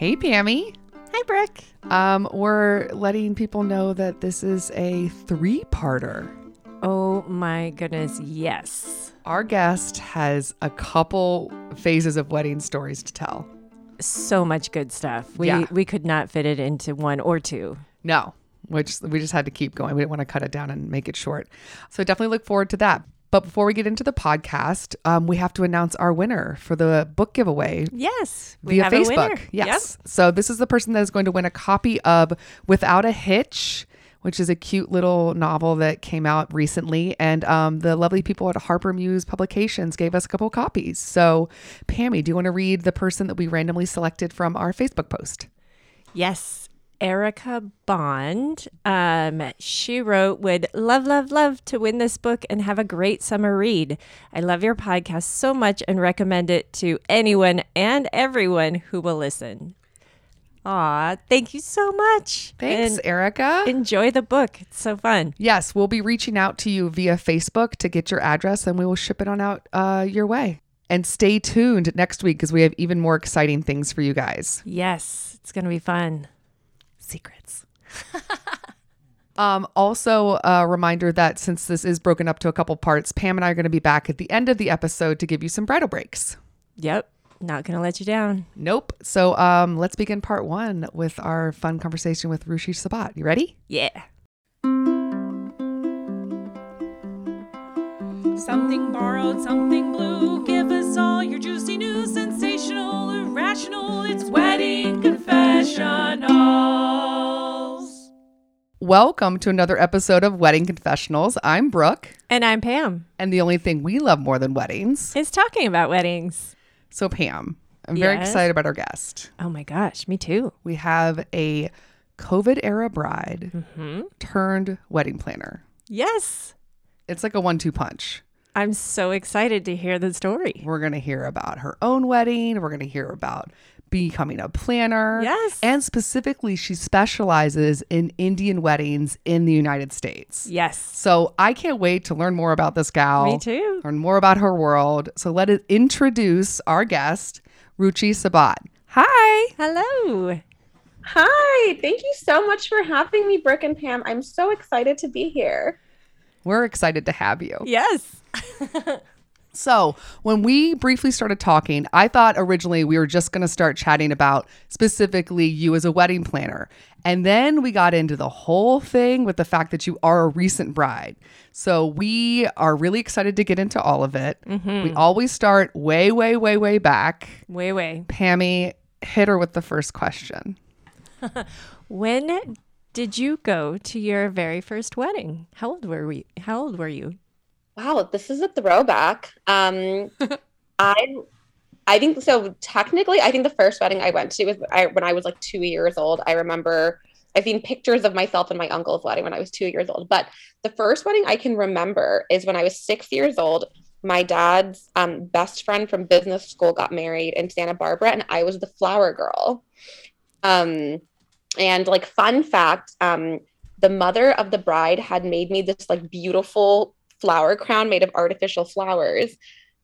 Hey, Pammy. Hi, Brooke. Um, we're letting people know that this is a three-parter. Oh my goodness, yes. Our guest has a couple phases of wedding stories to tell. So much good stuff. We Yeah. we could not fit it into one or two. No, which we just had to keep going. We didn't want to cut it down and make it short. So definitely look forward to that. But before we get into the podcast, um, we have to announce our winner for the book giveaway Yes. We via have a Facebook. winner. Yes. So this is the person that is going to win a copy of Without a Hitch, which is a cute little novel that came out recently. And um, the lovely people at Harper Muse Publications gave us a couple copies. So, Pammy, do you want to read the person that we randomly selected from our Facebook post? Yes. Erica Bond. Um, she wrote, Would love, love, love to win this book and have a great summer read. I love your podcast so much and recommend it to anyone and everyone who will listen. Aw, thank you so much. Thanks, And Erica. enjoy the book. It's so fun. Yes, we'll be reaching out to you via Facebook to get your address and we will ship it on out uh, your way. And stay tuned next week because we have even more exciting things for you guys. Yes, it's going to be fun. Secrets. um, also, a reminder that since this is broken up to a couple parts, Pam and I are going to be back at the end of the episode to give you some bridal breaks. Yep, not going to let you down. Nope. So um, let's begin part one with our fun conversation with Ruchi Sabat. You ready? Yeah. Something borrowed, something blue. Give us all your juicy news, sensational, irrational. It's wedding confessionals. Welcome to another episode of Wedding Confessionals. I'm Brooke, And I'm Pam. and the only thing we love more than weddings. is talking about weddings. So, Pam, I'm very Yes. excited about our guest. Oh my gosh, me too. We have a COVID era bride mm-hmm. turned wedding planner. Yes. It's like a one two punch. I'm so excited to hear the story. We're going to hear about her own wedding. We're going to hear about becoming a planner. Yes. And specifically, she specializes in Indian weddings in the United States. Yes. So I can't wait to learn more about this gal. Me too. Learn more about her world. So let us introduce our guest, Ruchi Sabat. Hi. Hello. Hi, thank you so much for having me, Brooke and Pam. I'm so excited to be here. We're excited to have you. Yes. So, when we briefly started talking, I thought originally we were just going to start chatting about specifically you as a wedding planner. And then we got into the whole thing with the fact that you are a recent bride. So, we are really excited to get into all of it. Mm-hmm. We always start way, way, way, way back. Way, way. Pammy, hit her with the first question. When did you go to your very first wedding? How old were we? How old were you? Wow, this is a throwback. Um, I, I think so. Technically, I think the first wedding I went to was I, when I was like two years old. I remember I've seen pictures of myself and my uncle's wedding when I was two years old. But the first wedding I can remember is when I was six years old. My dad's um, best friend from business school got married in Santa Barbara, and I was the flower girl. Um, and like fun fact, um, the mother of the bride had made me this like beautiful flower crown made of artificial flowers.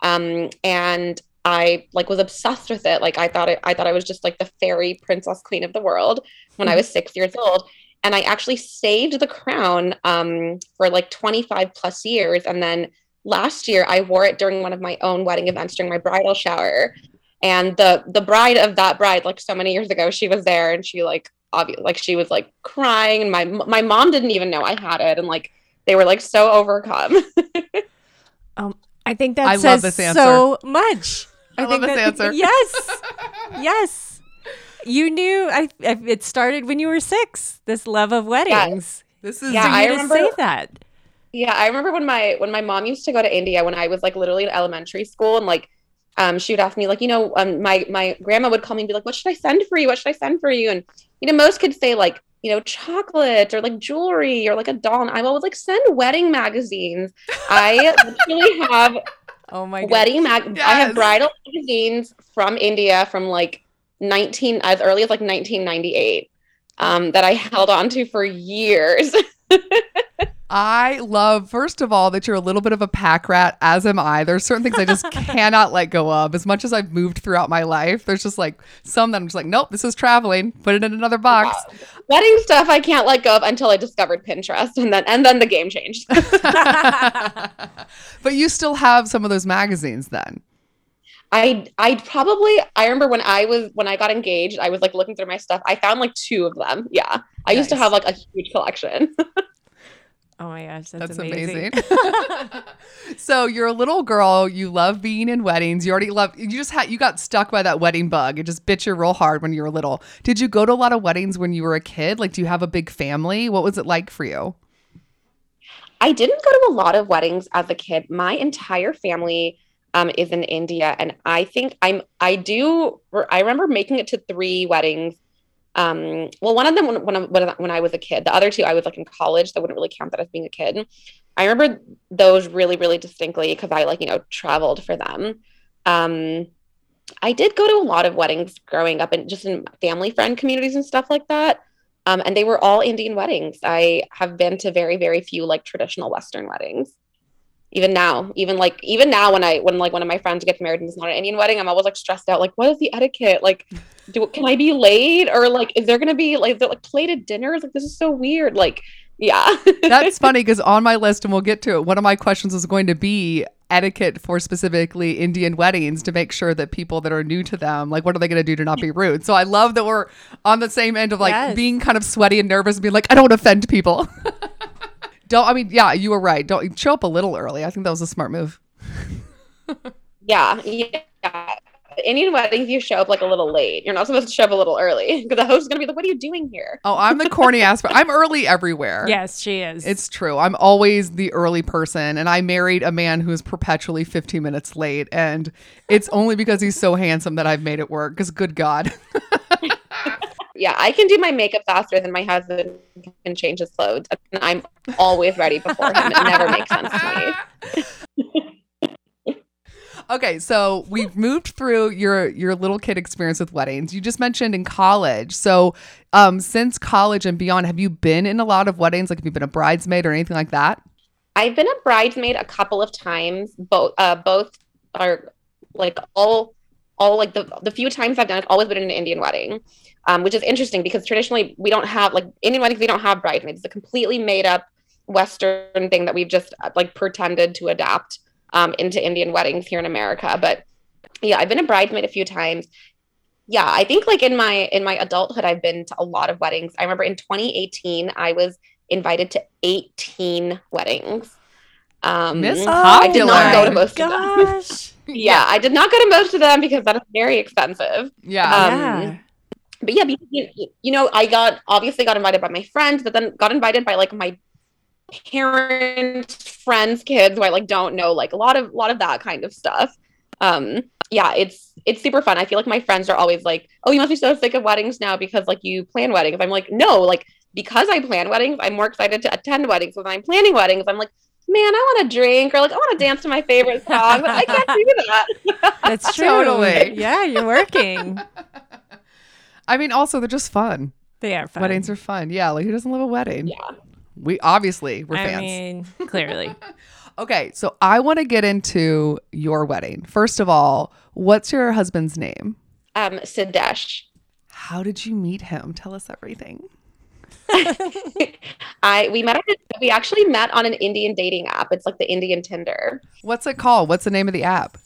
Um, and I like was obsessed with it. Like I thought it, I thought I was just like the fairy princess queen of the world when I was six years old. And I actually saved the crown um, for like 25 plus years. And then last year I wore it during one of my own wedding events during my bridal shower. And the the bride of that bride, like so many years ago, she was there and she like obvious like she was like crying and my my mom didn't even know I had it and like they were like so overcome. Um I think that I love says this answer. so much. I love think this that- answer. Yes. yes. You knew I, I it started when you were 6. This love of weddings. This is Yeah, I to remember- say that. Yeah, I remember when my when my mom used to go to India when I was like literally in elementary school and like um she would ask me like you know um my my grandma would call me and be like what should I send for you what should I send for you and you know most kids say like you know chocolate or like jewelry or like a doll. And I'm always like send wedding magazines. I literally have Oh my wedding mag I have bridal magazines from India from like 19 as early as like 1998 um that I held on to for years I love, first of all, that you're a little bit of a pack rat, as am I. There's certain things I just cannot let go of. As much as I've moved throughout my life, there's just like some that I'm just like, nope, this is traveling. Put it in another box. Wedding stuff I can't let go of until I discovered Pinterest, and then and then the game changed. but you still have some of those magazines then. I I probably I remember when I was when I got engaged, I was like looking through my stuff. I found like two of them. Yeah. I used to have like a huge collection. Oh my gosh, That's that's, amazing. amazing. so you're a little girl. You love being in weddings. You already love. You just had. You got stuck by that wedding bug. It just bit you real hard when you were little. Did you go to a lot of weddings when you were a kid? Like, do you have a big family? What was it like for you? I didn't go to a lot of weddings as a kid. My entire family um, is in India, and I think I'm. I do. I remember making it to three weddings. Um, well, one of them when when I, when I- was a kid. The other two I was like in college. That wouldn't really count that as being a kid. I remember those really really distinctly because I like you know traveled for them. Um, I did go to a lot of weddings growing up, and just in family friend communities and stuff like that. Um, and they were all Indian weddings. I have been to very, very few like traditional Western weddings. Even now, even like even now, when I when like one of my friends gets married and it's not an Indian wedding, I'm always like stressed out. Like, what is the etiquette? Like, do can I be late or like is there gonna be like is there like plated dinners? Like, this is so weird. Like, yeah, That's funny because on my list, and we'll get to it. One of my questions is going to be etiquette for specifically Indian weddings to make sure that people that are new to them, like, what are they going to do to not be rude? So I love that we're on the same end of like Yes. being kind of sweaty and nervous and being like, I don't offend people. don't. I mean, yeah, you were right. Don't show up a little early. I think that was a smart move. yeah, yeah. Indian weddings, you show up like a little late. You're not supposed to show up a little early because the host is gonna be like, "What are you doing here?" Oh, I'm the corny aspect. I'm early everywhere. yes, she is. It's true. I'm always the early person, and I married a man who is perpetually 15 minutes late, and it's only because he's so handsome that I've made it work. Because good God, Yeah, I can do my makeup faster than my husband can change his clothes. And I'm always ready before him. It never makes sense to me. okay, so we've moved through your your little kid experience with weddings. You just mentioned in college. So, um, since college and beyond, have you been in a lot of weddings? Like, have you been a bridesmaid or anything like that? I've been a bridesmaid a couple of times. Both uh both are like all all like the the few times I've done it's always been in an Indian wedding. Um, which is interesting because traditionally we don't have like Indian weddings, we don't have bridesmaids. It's a completely made up Western thing that we've just uh, like pretended to adapt um, into Indian weddings here in America. But yeah, I've been a bridesmaid a few times. Yeah, I think like in my in my adulthood, I've been to a lot of weddings. I remember in 2018, I was invited to 18 weddings. Um, Miss I did not go to most of them. Gosh. yeah, I did not go to most of them because that is very expensive. Yeah. Um, yeah. But yeah, because, you, you know, I got obviously got invited by my friends, but then got invited by like my parents, friends, kids who I like don't know, like a lot of lot of that kind of stuff. Um, yeah, it's it's super fun. I feel like my friends are always like, "Oh, you must be so sick of weddings now because like you plan weddings." I'm like, "No, like because I plan weddings, I'm more excited to attend weddings. When I'm planning weddings, I'm like, man, I want to drink or like I want to dance to my favorite song, but I can't do that." That's true. Totally. Yeah, you're working. I mean, also they're just fun. They are fun. Weddings are fun. Yeah, like who doesn't love a wedding? yeah. We obviously we're I fans. mean, clearly. Okay, so I want to get into your wedding. First of all, what's your husband's name? Um, Sidesh. How did you meet him? Tell us everything. I we met we actually met on an Indian dating app. It's like the Indian Tinder. What's it called? What's the name of the app?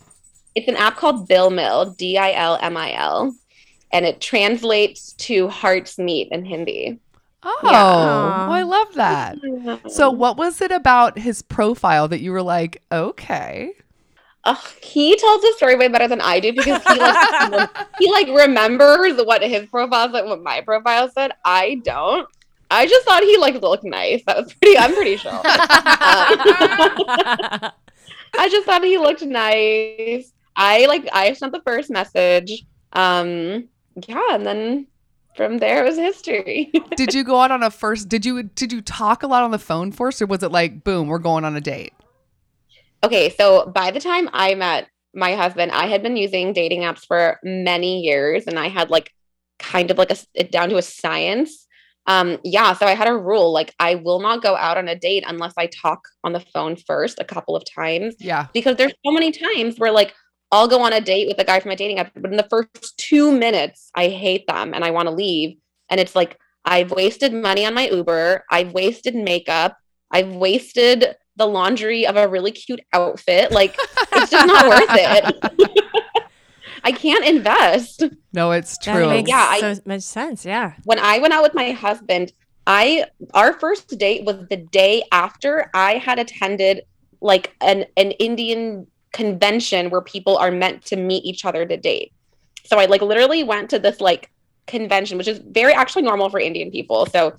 It's an app called Dil Mil, D I L M I L, and it translates to hearts meet in Hindi. Oh, Yeah. well, I love that. So, what was it about his profile that you were like, okay? Ugh, he tells the story way better than I do because he like he like remembers what his profile said, what my profile said. I don't. I just thought he like looked nice. That was pretty. I'm pretty sure. Uh, I just thought he looked nice. I like I sent the first message. Um yeah, and then from there it was history. did you go out on a first? Did you did you talk a lot on the phone first, or was it like, boom, we're going on a date? okay, so by the time I met my husband, I had been using dating apps for many years and I had like kind of like a down to a science. Um, yeah, so I had a rule like I will not go out on a date unless I talk on the phone first a couple of times Yeah. because there's so many times where like I'll go on a date with a guy from a dating app, but in the first two minutes, I hate them and I want to leave. And it's like I've wasted money on my Uber, I've wasted makeup, I've wasted the laundry of a really cute outfit. Like it's just not worth it. I can't invest. No, it's That true. makes Yeah, I- so much sense. Yeah. when I went out with my husband, I our first date was the day after I had attended like an an Indian convention where people are meant to meet each other to date. So I like literally went to this like convention, which is very actually normal for Indian people. So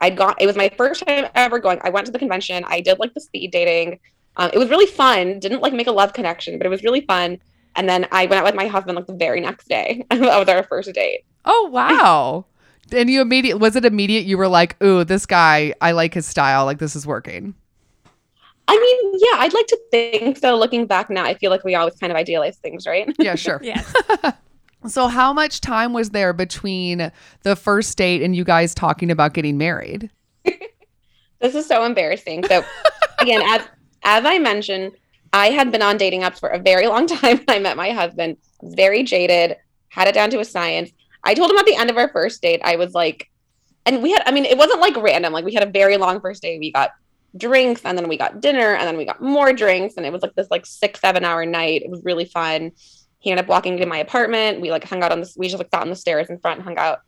I'd gone. It was my first time ever going. I went to the convention. I did like the speed dating. Um, it was really fun. Didn't like make a love connection, but it was really fun. And then I went out with my husband like the very next day. that was our first date. Oh wow. and you immediate was it immediate you were like, "Ooh, this guy, I like his style. Like this is working." I mean, yeah, I'd like to think so. Looking back now, I feel like we always kind of idealize things, right? Yeah, sure. Yes. So how much time was there between the first date and you guys talking about getting married? this is so embarrassing. So, again, as as I mentioned, I had been on dating apps for a very long time I met my husband. Very jaded, had it down to a science. I told him at the end of our first date, I was like, and we had, I mean, it wasn't like random. Like we had a very long first date. We got drinks, and then we got dinner, and then we got more drinks, and it was like this like six seven hour night. It was really fun. He ended up walking into my apartment. We like hung out on this. We just like sat on the stairs in front and hung out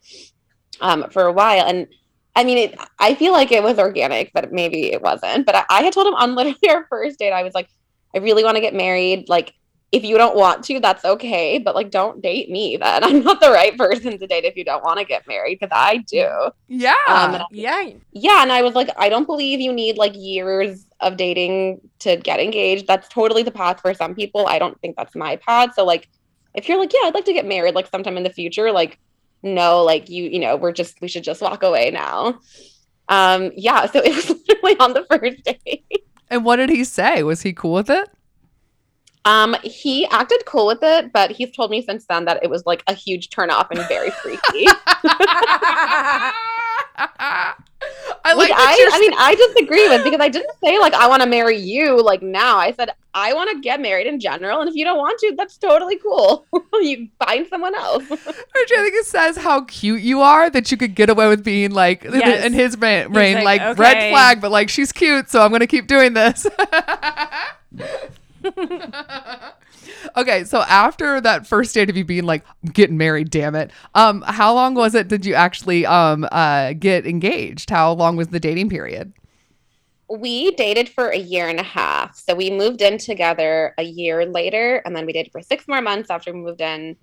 um, for a while. And I mean, it, I feel like it was organic, but maybe it wasn't. But I, I had told him on literally our first date, I was like, I really want to get married. Like, if you don't want to, that's okay. But like, don't date me then. I'm not the right person to date if you don't want to get married because I do. Yeah. Um, yeah. Yeah. And I was like, I don't believe you need like years of dating to get engaged. That's totally the path for some people. I don't think that's my path. So, like, if you're like, yeah, I'd like to get married like sometime in the future, like, no, like you, you know, we're just, we should just walk away now. Um, yeah. So it was literally on the first date. And what did he say? Was he cool with it? Um, he acted cool with it, but he's told me since then that it was like a huge turnoff and very freaky. I like I, I mean, I disagree with because I didn't say like I want to marry you like now. I said I want to get married in general, and if you don't want to, that's totally cool. you find someone else. Which I think it says how cute you are that you could get away with being like in- Yes. in his brain, brain like, like, red flag, but like she's cute, so I'm gonna keep doing this. okay, so after that first date of you being like getting married, damn it, um, how long was it? Did you actually um uh get engaged? How long was the dating period? We dated for a year and a half, so we moved in together a year later, and then we dated for six more months after we moved in,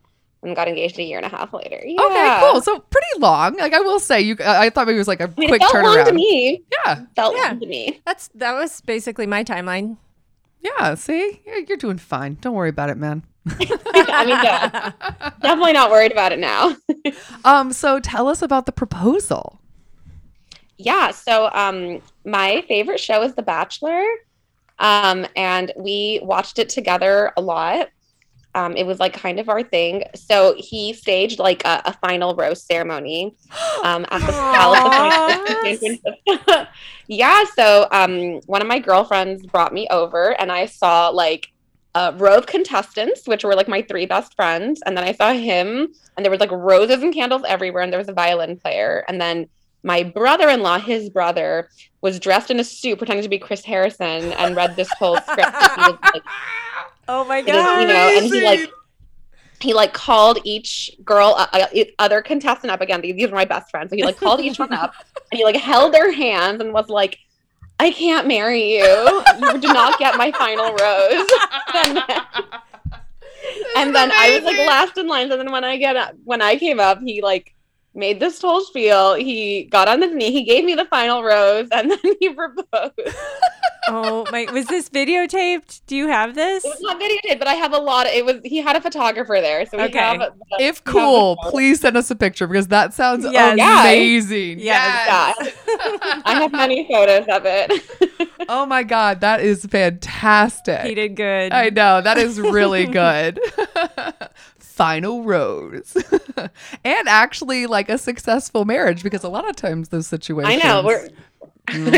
and got engaged a year and a half later. Yeah. Okay, cool. So pretty long. Like I will say, you. I I thought maybe it was like a I mean, quick it felt long to me. Yeah, Felt Yeah. long to me. That's that was basically my timeline. yeah. See, you're, you're doing fine. Don't worry about it, man. I mean, yeah, definitely not worried about it now. Um, so tell us about the proposal. Yeah. So um my favorite show is The Bachelor. Um, and we watched it together a lot. Um, it was like kind of our thing. So he staged like a, a final rose ceremony um, at the Palace of yeah. So um, one of my girlfriends brought me over, and I saw like a row of contestants, which were like my three best friends, and then I saw him, and there was like roses and candles everywhere, and there was a violin player, and then my brother-in-law, his brother, was dressed in a suit pretending to be Chris Harrison and read this whole script. was, like, Oh my god! you know, and he like he like called each girl, uh, uh, other contestant up again. These, are my best friends. So he like called each one up and he like held their hands and was like, "I can't marry you. You do not get my final rose." and then, and then I was like last in line. So then when I get up, when I came up, he like made this whole spiel. He got on his knee. He gave me the final rose, and then he proposed. Oh my! Was this videotaped? Do you have this? It was not videotaped, but I have a lot. Of, it was he had a photographer there, so we Okay. have. the- If we cool, photo. please send us a picture because that sounds Yes. Yeah. amazing. Yes. Yes. I have many photos of it. oh my god, that is fantastic. He did good. I know that is really good. Final rose. and actually like a successful marriage because a lot of times those situations. I situations know we're. I.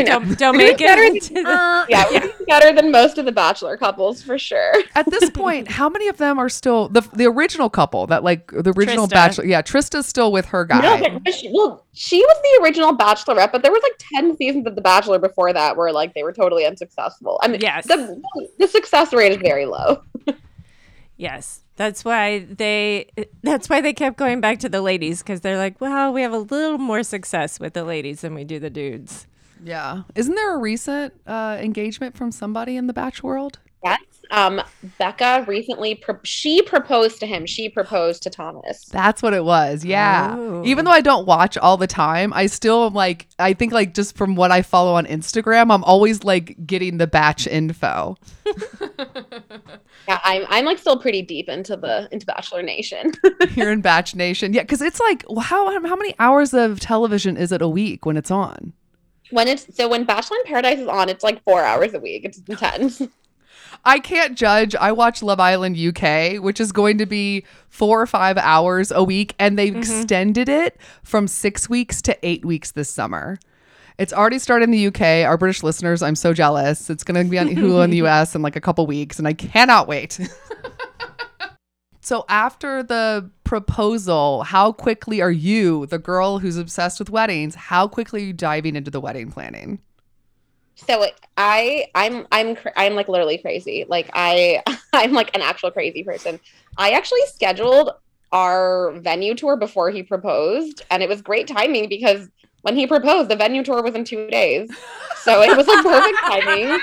Don't, don't make it. into the- Uh, Yeah, we're better than most of the bachelor couples for sure. At this point, how many of them are still the the original couple that like the original Trista. bachelor? Yeah, Trista's still with her guy. No, but she, well, she was the original Bachelorette, but there was like ten seasons of The Bachelor before that where like they were totally unsuccessful. I mean, Yes. the the success rate is very low. Yes. That's why they that's why they kept going back to the ladies because they're like, well, we have a little more success with the ladies than we do the dudes. yeah, isn't there a recent uh, engagement from somebody in the Batch world? Yes. Um, Becca recently pro- she proposed to him. She proposed to Thomas. That's what it was. Yeah. Oh. Even though I don't watch all the time, I still am like I think like just from what I follow on Instagram, I'm always like getting the batch info. Yeah, I'm I'm like still pretty deep into the into Bachelor Nation. here in Batch Nation. Yeah, because it's like how how many hours of television is it a week when it's on? when it's so when Bachelor in Paradise is on, it's like four hours a week. It's intense. I can't judge. I watch Love Island UK, which is going to be four or five hours a week, and they've mm-hmm. extended it from six weeks to eight weeks this summer. It's already started in the UK. Our British listeners, I'm so jealous. It's going to be on Hulu in the US in like a couple weeks, and I cannot wait. so, after the proposal, how quickly are you, the girl who's obsessed with weddings, how quickly are you diving into the wedding planning? So I I'm I'm I'm like literally crazy. Like I I'm like an actual crazy person. I actually scheduled our venue tour before he proposed and it was great timing because when he proposed the venue tour was in 2 days. So it was like perfect timing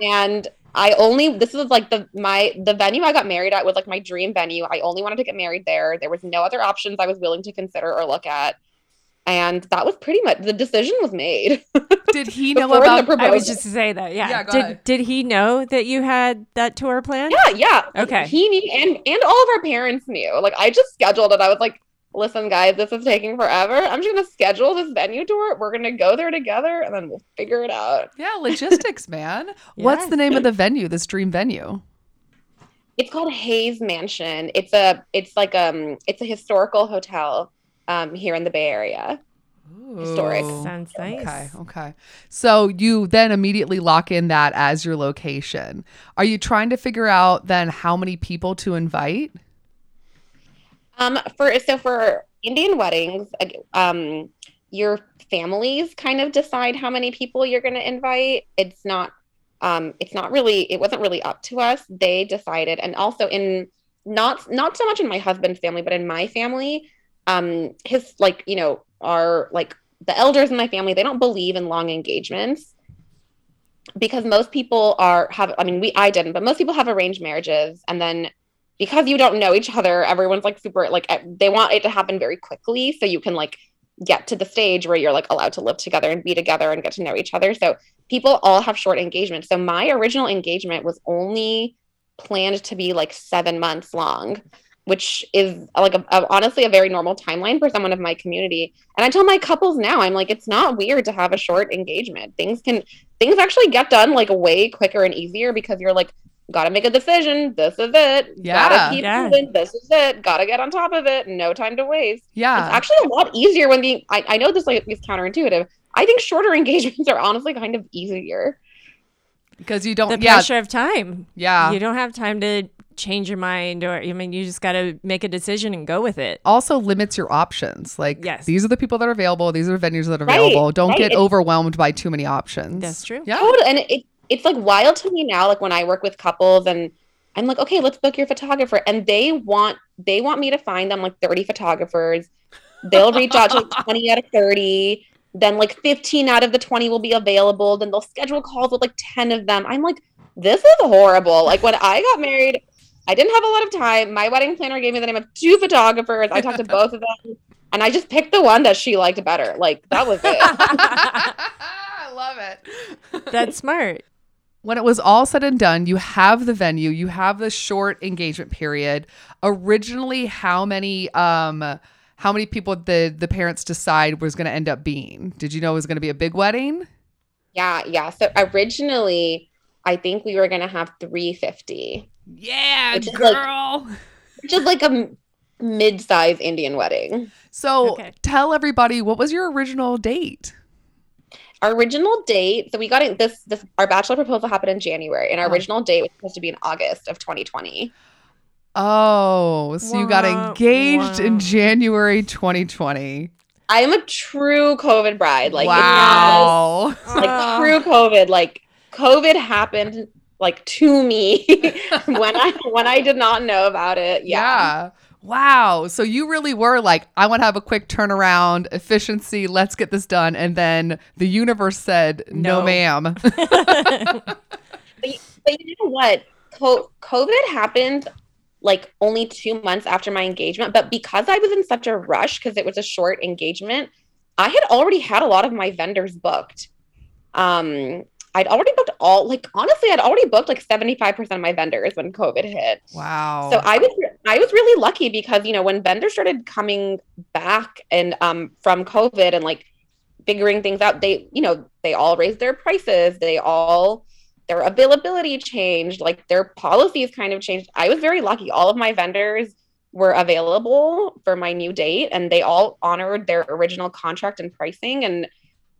and I only this was like the my the venue I got married at was like my dream venue. I only wanted to get married there. There was no other options I was willing to consider or look at. And that was pretty much the decision was made. Did he know Before the about. I was just to say that. Yeah. Yeah, go did ahead. did he know that you had that tour plan? Yeah, yeah. Okay. He knew, and and all of our parents knew. Like I just scheduled it. I was like, "Listen, guys, this is taking forever. I'm just gonna schedule this venue tour. We're gonna go there together, and then we'll figure it out." Yeah, logistics, man. What's the name of the venue, this dream venue? It's called Hayes Mansion. It's a it's like um it's a historical hotel um here in the Bay Area. Historic. Ooh. Sounds nice. Okay, okay. So you then immediately lock in that as your location. Are you trying to figure out then how many people to invite? Um, for so for Indian weddings, um, your families kind of decide how many people you're going to invite. It's not, um, it's not really, it wasn't really up to us. They decided, and also in not not so much in my husband's family, but in my family, um, his like you know are like the elders in my family. They don't believe in long engagements because most people are have. I mean, we I didn't, but most people have arranged marriages, and then because you don't know each other, everyone's like super like they want it to happen very quickly so you can like get to the stage where you're like allowed to live together and be together and get to know each other. So people all have short engagements. So my original engagement was only planned to be like 7 months long, which is like a, a- honestly a very normal timeline for someone of my community. And I tell my couples now, I'm like it's not weird to have a short engagement. Things can things actually get done like way quicker and easier because you're like gotta make a decision. This is it. Yeah. Gotta keep Yeah. moving. This is it. Gotta get on top of it. No time to waste. Yeah it's actually a lot easier when the I, I know this like is counterintuitive. I think shorter engagements are honestly kind of easier. Because you don't The yeah. pressure of time. Yeah. You don't have time to change your mind or I mean you just got to make a decision and go with it. also limits your options. Like Yes. these are the people that are available, these are venues that are Right, available. Don't right. get It's- overwhelmed by too many options. That's true. Yeah. Totally. And it, it's like wild to me now, like when I work with couples and I'm like, okay, let's book your photographer. And they want they want me to find them like 30 photographers. They'll reach out to like 20 out of 30. Then like 15 out of the 20 will be available. Then they'll schedule calls with like 10 of them. I'm like, this is horrible. Like when I got married, I didn't have a lot of time. My wedding planner gave me the name of two photographers. I talked to both of them. And I just picked the one that she liked better. Like that was it. I love it. That's smart. when it was all said and done, you have the venue, you have the short engagement period. Originally, how many um how many people the the parents decide was going to end up being? Did you know it was going to be a big wedding? Yeah, yeah. So originally, I think we were gonna have 350, Yeah, Which is like- girl. which is like a mid-size Indian wedding. So Okay. tell everybody what was your original date? Our original date, so we got in this this our bachelor proposal happened in January, and our Oh. original date was supposed to be in August of 2020. Oh, so you got Wah, engaged in. January 2020. I am a true COVID bride. Like wow. it like true COVID. Like COVID happened like to me when I when I did not know about it. Yeah. Yeah. Wow. So you really were like, I want to have a quick turnaround, efficiency, let's get this done. And then the universe said, no, No. ma'am. But, but you know what? Co- COVID happened like only two months after my engagement. But because I was in such a rush because it was a short engagement, I had already had a lot of my vendors booked. Um, I'd already booked all like honestly, I'd already booked like 75% of my vendors when COVID hit. wow. So I was I was really lucky because you know when vendors started coming back and um from COVID and like figuring things out, they you know they all raised their prices. They all their availability changed, like their policies kind of changed. I was very lucky. All of my vendors were available for my new date and they all honored their original contract and pricing and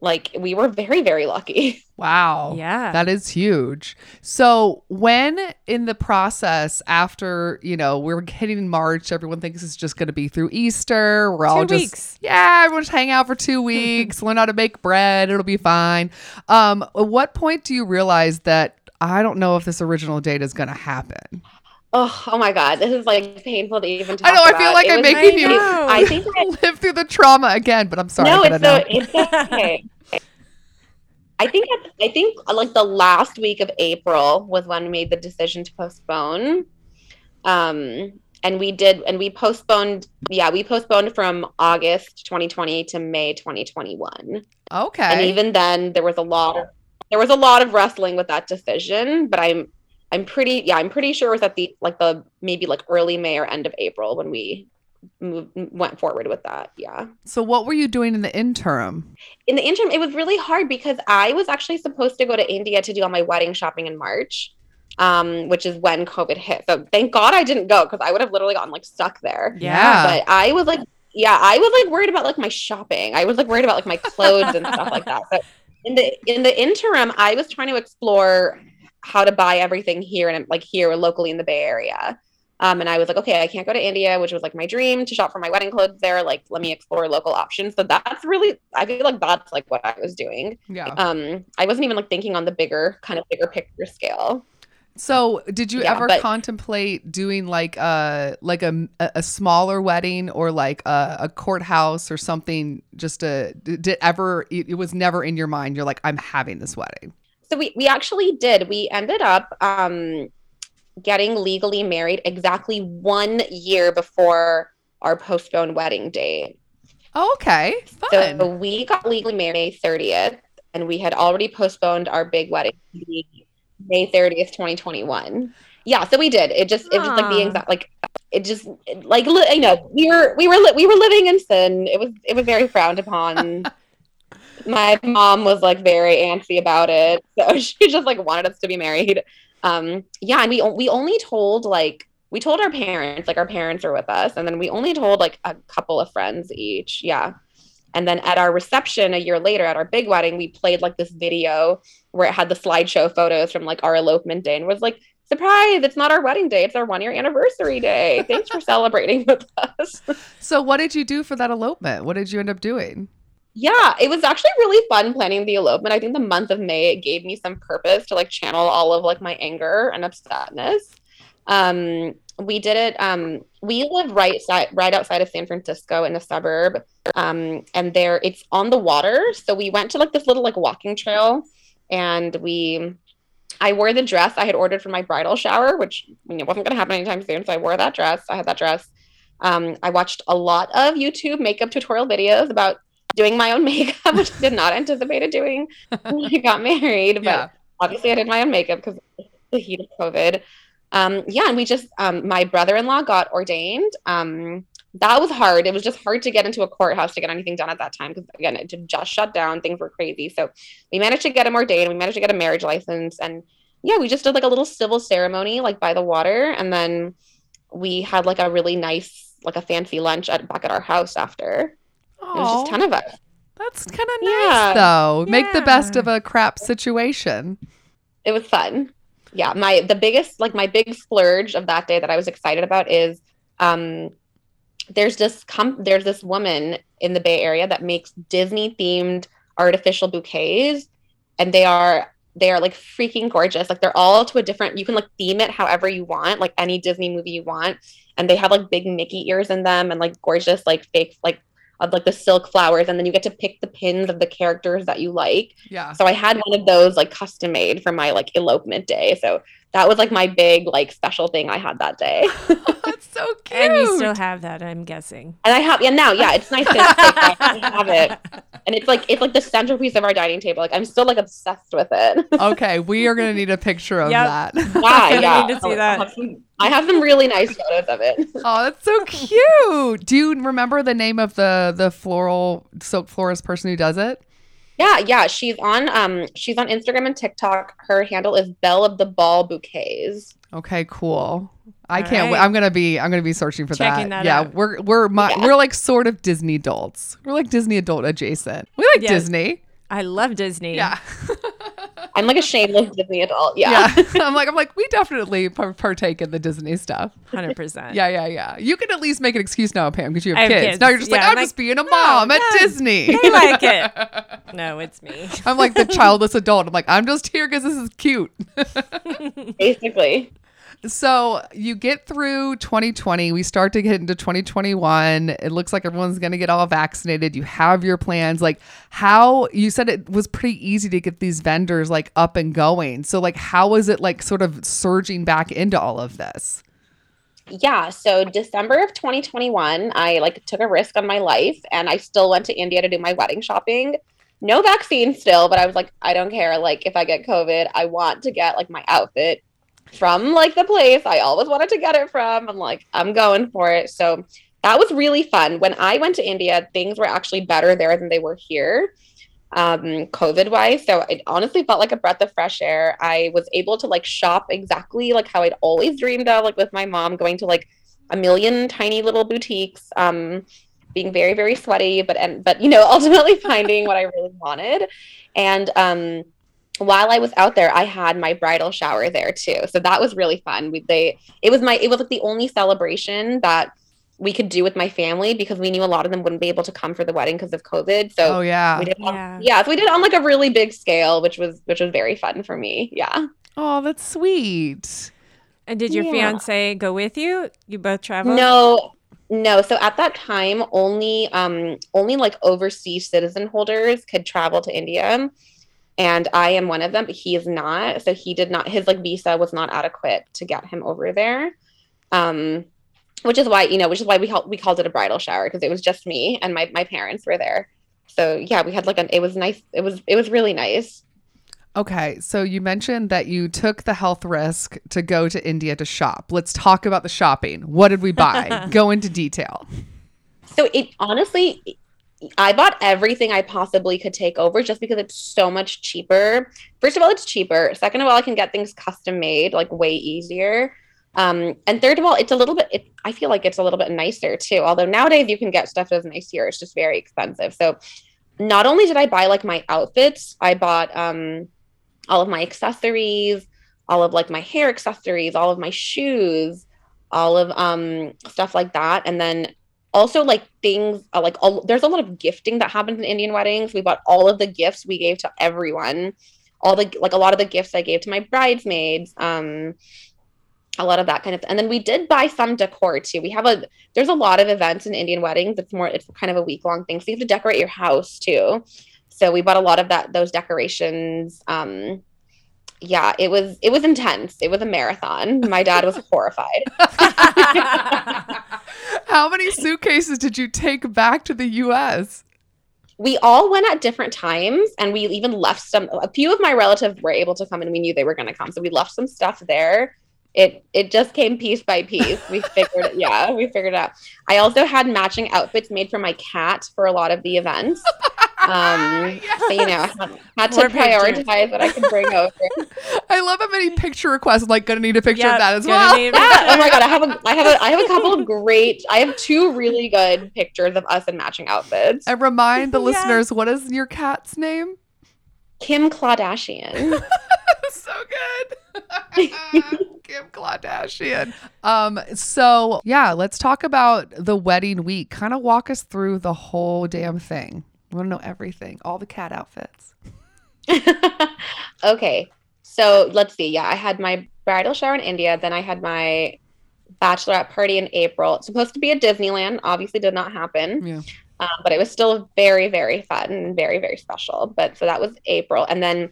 like we were very very lucky. wow. Yeah. That is huge. So, when in the process, after you know we're hitting March, everyone thinks it's just going to be through Easter. We're all just weeks. yeah, everyone just hang out for two weeks, learn how to make bread. It'll be fine. Um, at what point do you realize that I don't know if this original date is going to happen? Oh, oh my god, this is like painful to even talk I know. I feel like It I'm was- making I you. I think I, live through the trauma again, but I'm sorry. no, it's know. so it's okay. I think at- I think like the last week of April was when we made the decision to postpone. Um, and we did, and we postponed. Yeah, we postponed from August 2020 to May 2021. okay. And even then, there was a lot of there was a lot of wrestling with that decision. But I'm I'm pretty yeah I'm pretty sure it was at the like the maybe like early May or end of April when we moved went forward with that. Yeah. so, what were you doing in the interim? in the interim, it was really hard because I was actually supposed to go to India to do all my wedding shopping in March, um, which is when COVID hit. So thank God I didn't go because I would have literally gotten like stuck there. Yeah. But I was like, yeah, I was like worried about like my shopping. I was like worried about like my clothes and stuff like that. So in the in the interim, I was trying to explore how to buy everything here and like here locally in the Bay Area. Um, and I was like, okay, I can't go to India, which was like my dream to shop for my wedding clothes there. Like, let me explore local options. So that's really, I feel like that's like what I was doing. Yeah. Um, I wasn't even like thinking on the bigger, kind of bigger picture scale. So, did you Yeah, ever but- contemplate doing like a like a a smaller wedding or like a, a courthouse or something? Just a did ever? It, it was never in your mind. You're like, I'm having this wedding. So we we actually did. We ended up um, getting legally married exactly one year before our postponed wedding date. Oh, okay, fun. So we got legally married May 30th, and we had already postponed our big wedding May 30th, 2021. Yeah, so we did. It just it was like the exact like it just like li- you know we were we were li- we were living in sin. It was it was very frowned upon. My mom was like very antsy about it, so she just like wanted us to be married. Um, yeah, and we we only told like we told our parents like our parents are with us, and then we only told like a couple of friends each. Yeah. And then at our reception a year later, at our big wedding, we played like this video where it had the slideshow photos from like our elopement day and was like, surprise, it's not our wedding day, it's our one year anniversary day. Thanks for celebrating with us. so, what did you do for that elopement? What did you end up doing? Yeah, it was actually really fun planning the elopement. I think the month of May it gave me some purpose to like channel all of like my anger and upsetness. Um, we did it. Um, we live right side, right outside of San Francisco in a suburb, um, and there it's on the water. So we went to like this little like walking trail, and we. I wore the dress I had ordered for my bridal shower, which mean, it wasn't going to happen anytime soon. So I wore that dress. I had that dress. Um, I watched a lot of YouTube makeup tutorial videos about doing my own makeup, which I did not anticipate doing when I got married. But Yeah. obviously, I did my own makeup because the heat of COVID. Um, yeah, and we just um, my brother-in-law got ordained. Um, that was hard. It was just hard to get into a courthouse to get anything done at that time because again, it just shut down. Things were crazy. So we managed to get him ordained. We managed to get a marriage license, and yeah, we just did like a little civil ceremony like by the water, and then we had like a really nice like a fancy lunch at back at our house after. It was Aw, just ten of us. that's kind of nice Yeah. though. Make the best of a crap situation. It was fun. Yeah, my the biggest like my big splurge of that day that I was excited about is um there's this com- there's this woman in the Bay Area that makes Disney themed artificial bouquets and they are they are like freaking gorgeous. Like they're all to a different you can like theme it however you want, like any Disney movie you want. And they have like big Mickey ears in them and like gorgeous like fake like of like the silk flowers and then you get to pick the pins of the characters that you like. Yeah. So I had one of those like custom made for my like elopement day. So that was like my big like special thing I had that day. That's so cute. And you still have that, I'm guessing. And I have yeah now yeah it's nice to like, I have it and it's like it's like the centerpiece of our dining table. Like I'm still like obsessed with it. okay, we are gonna need a picture of Yep. that. Yeah, Gonna yeah. need to see I that. have some- I have some really nice photos of it. Oh, that's so cute. Do you remember the name of the the floral silk florist person who does it? Yeah, yeah. She's on um she's on Instagram and TikTok. Her handle is Belle of the Ball Bouquets. Okay, cool. I All can't wait. right. I'm gonna be I'm gonna be searching for Checking that. that yeah, out. we're we're my, Yeah. we're like sort of Disney adults. We're like Disney adult adjacent. We like Yes. Disney. I love Disney. Yeah. I'm like a shameless Disney adult. Yeah. yeah. I'm like I'm like we definitely partake in the Disney stuff. 100%. Yeah, yeah, yeah. You can at least make an excuse now, Pam, because you have, have kids. kids. Now you're just like Yeah, I'm, I'm like, just being a mom at no, Disney. They like it. No, it's me. I'm like the childless adult. I'm like I'm just here because this is cute. Basically. So you get through 2020. We start to get into 2021. It looks like everyone's going to get all vaccinated. You have your plans. Like how you said it was pretty easy to get these vendors like up and going. So like how was it like sort of surging back into all of this? Yeah, so December of 2021, I like took a risk on my life and I still went to India to do my wedding shopping. No vaccine still, but I was like, I don't care. Like, if I get COVID, I want to get like my outfit from like the place I always wanted to get it from. I'm like, I'm going for it. So that was really fun. When I went to India, things were actually better there than they were here, um, COVID wise. So it honestly felt like a breath of fresh air. I was able to like shop exactly like how I'd always dreamed of, like with my mom going to like a million tiny little boutiques, um, being very, very sweaty, but and but you know, ultimately finding what I really wanted. And um while I was out there, I had my bridal shower there too. So that was really fun. We they it was my it was like the only celebration that we could do with my family because we knew a lot of them wouldn't be able to come for the wedding because of COVID. So oh yeah. we did on- Yeah. yeah, so we did on like a really big scale, which was which was very fun for me. Yeah. Oh, that's sweet. And did your Yeah. fiance go with you? You both traveled? No, no. So at that time, only um only like overseas citizen holders could travel to India. And I am one of them, but he is not. So he did not his like visa was not adequate to get him over there. Um which is why, you know, which is why we called we called it a bridal shower because it was just me and my my parents were there. So yeah, we had like an it was nice. It was it was really nice. Okay, so you mentioned that you took the health risk to go to India to shop. Let's talk about the shopping. What did we buy? go into detail. So it honestly, I bought everything I possibly could take over just because it's so much cheaper. First of all, it's cheaper. Second of all, I can get things custom made like way easier. Um, and third of all, it's a little bit. It, I feel like it's a little bit nicer too. Although nowadays you can get stuff that's nice here, it's just very expensive. So not only did I buy like my outfits, I bought um all of my accessories, all of like my hair accessories, all of my shoes, all of um stuff like that, and then also like things uh, like all, there's a lot of gifting that happens in Indian weddings. We bought all of the gifts we gave to everyone, all the like a lot of the gifts I gave to my bridesmaids. Um, a lot of that kind of and then we did buy some decor too we have a there's a lot of events in indian weddings it's more it's kind of a week long thing so you have to decorate your house too so we bought a lot of that those decorations um yeah it was it was intense. It was a marathon. My dad was horrified. How many suitcases did you take back to the US? we all went at different times and we even left some a few of my relatives were able to come and we knew they were going to come so we left some stuff there. It it just came piece by piece. We figured it yeah we figured it out. I also had matching outfits made for my cat for a lot of the events Um, so, you know, I had, had to More pictures. prioritize what I could bring over. I love how many picture requests. I'm like, gonna need a picture Yeah, of that as well. Yeah. Oh my god, I have a, I have a, I have a couple of great. I have two really good pictures of us in matching outfits. and remind the Yeah. listeners, what is your cat's name? Kim Kardashian. so good. Kim Kardashian. Um, so yeah, let's talk about the wedding week. Kind of walk us through the whole damn thing. I want to know everything, all the cat outfits. okay, so let's see. Yeah, I had my bridal shower in India. Then I had my bachelorette party in April. It's supposed to be at Disneyland. Obviously, did not happen. Yeah. um, but it was still very very fun and very very special but so that was april and then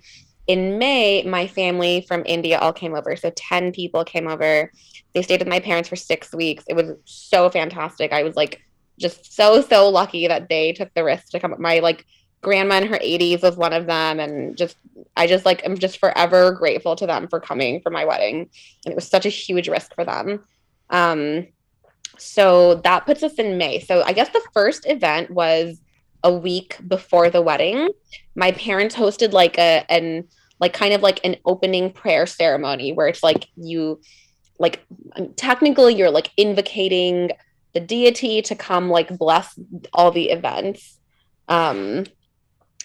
in may my family from india all came over so 10 people came over they stayed with my parents for six weeks it was so fantastic i was like just so so lucky that they took the risk to come my like grandma in her 80s was one of them and just i just like i'm just forever grateful to them for coming for my wedding and it was such a huge risk for them um so that puts us in May. So I guess the first event was a week before the wedding. My parents hosted like a an like kind of like an opening prayer ceremony where it's like you like technically you're like invocating the deity to come like bless all the events. Um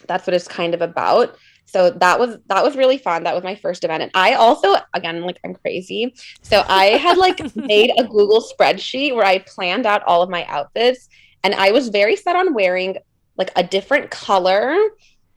that's what it's kind of about. So that was that was really fun. That was my first event. And I also again like I'm crazy. So I had like made a Google spreadsheet where I planned out all of my outfits and I was very set on wearing like a different color,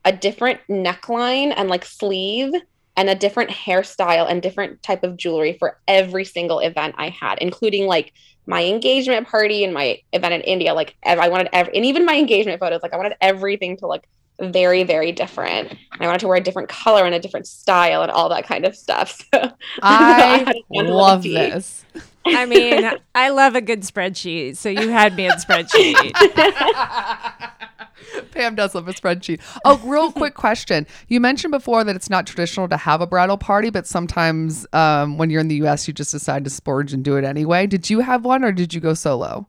a different neckline and like sleeve and a different hairstyle and different type of jewelry for every single event I had, including like my engagement party and my event in India. Like I wanted every, and even my engagement photos, like I wanted everything to look very, very different. And I wanted to wear a different color and a different style and all that kind of stuff. So I had to love this. I mean, I love a good spreadsheet. So you had me at spreadsheet. Pam does love a spreadsheet. Oh, real quick question. You mentioned before that it's not traditional to have a bridal party, but sometimes um, when you're in the US, you just decide to splurge and do it anyway. Did you have one or did you go solo?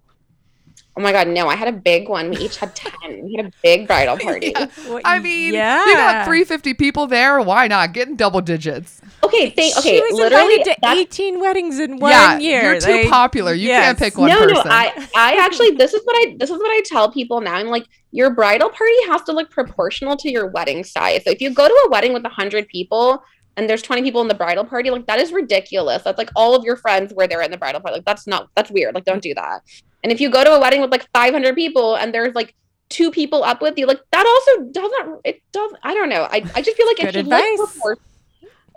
Oh my god, no! I had a big one. We each had ten. We had a big bridal party. Well, I mean, yeah. you got 350 people there. Why not? Get in double digits. Okay, thank, okay. she was literally, invited to 18 weddings in one yeah, year. you're too Like, popular. You can't pick one no, person. no. I, I actually, this is what I, this is what I tell people now. I'm like, your bridal party has to look proportional to your wedding size. So if you go to a wedding with hundred people and there's 20 people in the bridal party, like that is ridiculous. That's like all of your friends where they're in the bridal party. Like that's not, that's weird. Like don't do that. And if you go to a wedding with like 500 people and there's like two people up with you, like that also doesn't, it doesn't, I don't know. I, I just feel like it should advice. look proportional.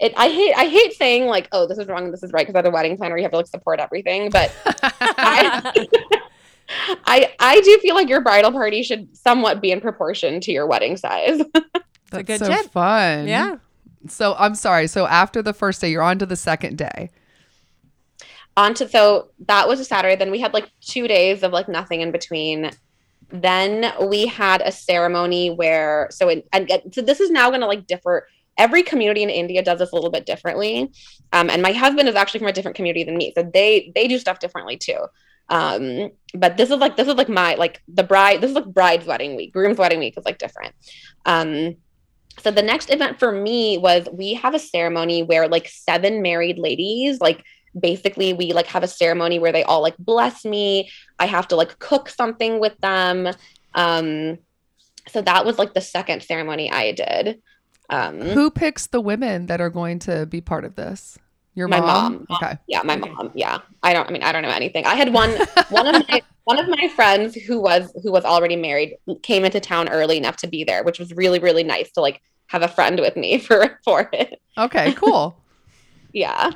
It, I hate I hate saying like oh this is wrong and this is right because as a wedding planner you have to like support everything but I, I I do feel like your bridal party should somewhat be in proportion to your wedding size. That's good so tip. fun. Yeah. So I'm sorry. So after the first day, you're on to the second day. On to so that was a Saturday. Then we had like two days of like nothing in between. Then we had a ceremony where so it, and so this is now going to like differ. Every community in India does this a little bit differently, um, and my husband is actually from a different community than me, so they they do stuff differently too. Um, but this is like this is like my like the bride. This is like bride's wedding week. Groom's wedding week is like different. Um, so the next event for me was we have a ceremony where like seven married ladies like basically we like have a ceremony where they all like bless me i have to like cook something with them um so that was like the second ceremony i did um Who picks the women that are going to be part of this? Your My mom? mom. Okay. yeah my mom yeah i don't i mean i don't know anything i had one one of my one of my friends who was who was already married came into town early enough to be there which was really really nice to like have a friend with me for for it Okay, cool. yeah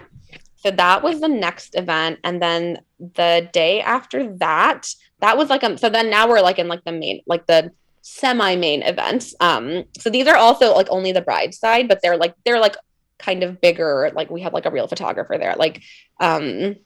so that was the next event. And then the day after that that was like um so then now we're like in like the main like the semi main events. Um so these are also like only the bride side but they're like they're like kind of bigger. Like we have like a real photographer there. Like um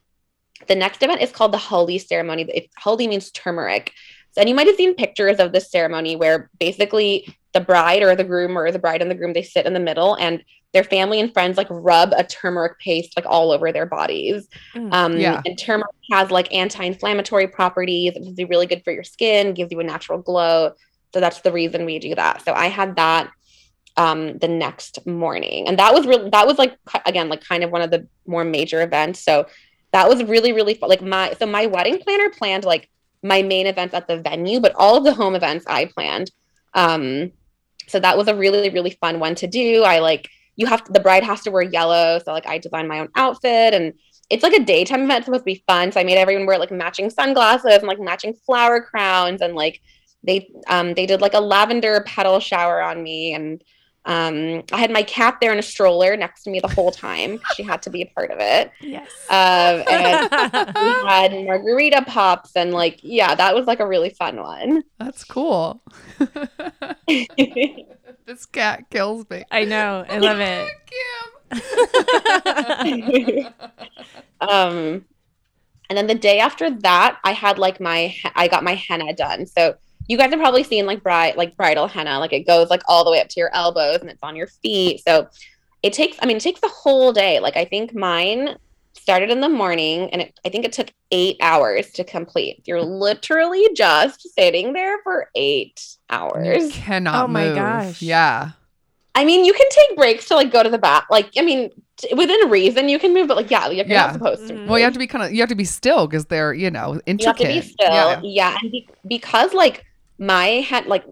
the next event is called the haldi ceremony. It, haldi means turmeric. So, and you might have seen pictures of this ceremony where basically the bride or the groom or the bride and the groom they sit in the middle and their family and friends like rub a turmeric paste like all over their bodies. Mm. Um, Yeah. And turmeric has like anti-inflammatory properties. It's really good for your skin, gives you a natural glow. So that's the reason we do that. So I had that um the next morning. And that was really that was like again like kind of one of the more major events. So that was really really fun. Like my so my wedding planner planned like my main events at the venue, but all of the home events I planned. Um so that was a really really fun one to do. I like you have to, the bride has to wear yellow, so like I designed my own outfit and it's like a daytime event it's supposed to be fun. So I made everyone wear like matching sunglasses and like matching flower crowns and like they um they did like a lavender petal shower on me and um I had my cat there in a stroller next to me the whole time. she had to be a part of it. Yes. Um and we had margarita pops and like yeah, that was like a really fun one. That's cool. this cat kills me. I know. I love it. Kim. um and then the day after that i had like my i got my henna done so you guys have probably seen like bride like bridal henna like it goes like all the way up to your elbows and it's on your feet so it takes i mean it takes the whole day like i think mine started in the morning and it, i think it took eight hours to complete you're literally just sitting there for eight hours. You hours cannot Oh my move. gosh. Yeah. i mean you can take breaks to like go to the bath like i mean t- within reason you can move but like yeah you're Yeah. not supposed to Mhm. Well, you have to be kind of you have to be still because they're you know intricate. you have to be still Yeah. yeah, and be- because like my had like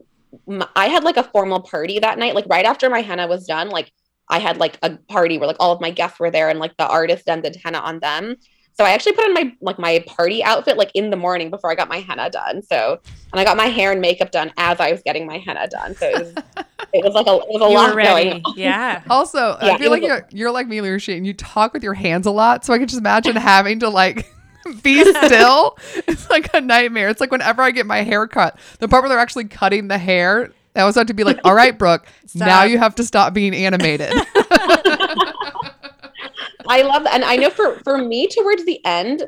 my, i had like a formal party that night like right after my henna was done like i had like a party where like all of my guests were there and like the artist done the henna on them so i actually put on my like my party outfit like in the morning before i got my henna done so and i got my hair and makeup done as i was getting my henna done so it was it was like a it was a You lot going on. Yeah. Also, uh, Yeah, I feel like was- you're you're like me, Ruchi, and you talk with your hands a lot. So I can just imagine having to like be still. It's like a nightmare. It's like whenever I get my hair cut, the part where they're actually cutting the hair, I always have to be like, "All right, Brooke, now you have to stop being animated." I love that. And I know for for me towards the end,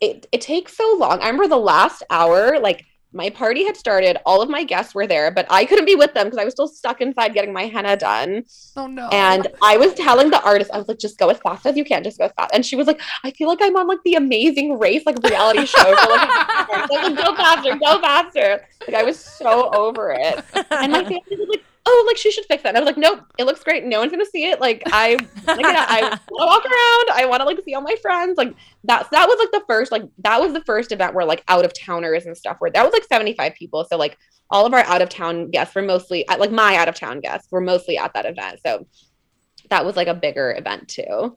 it it takes so long. I remember the last hour, like my party had started, all of my guests were there, but I couldn't be with them because I was still stuck inside getting my henna done. oh no! And I was telling the artist, I was like, just go as fast as you can, just go as fast. And she was like, I feel like I'm on like the amazing race, like reality show. For, like, like, go faster, go faster. Like I was so over it. And my family was like, oh, like she should fix that. And I was like, nope, it looks great. No one's gonna see it. Like I, like I want to walk around. I want to like see all my friends. Like that. That was like the first. Like that was the first event where like out of towners and stuff were. That was like seventy five people. So like all of our out of town guests were mostly uh, like my out of town guests were mostly at that event. So that was like a bigger event too. oh,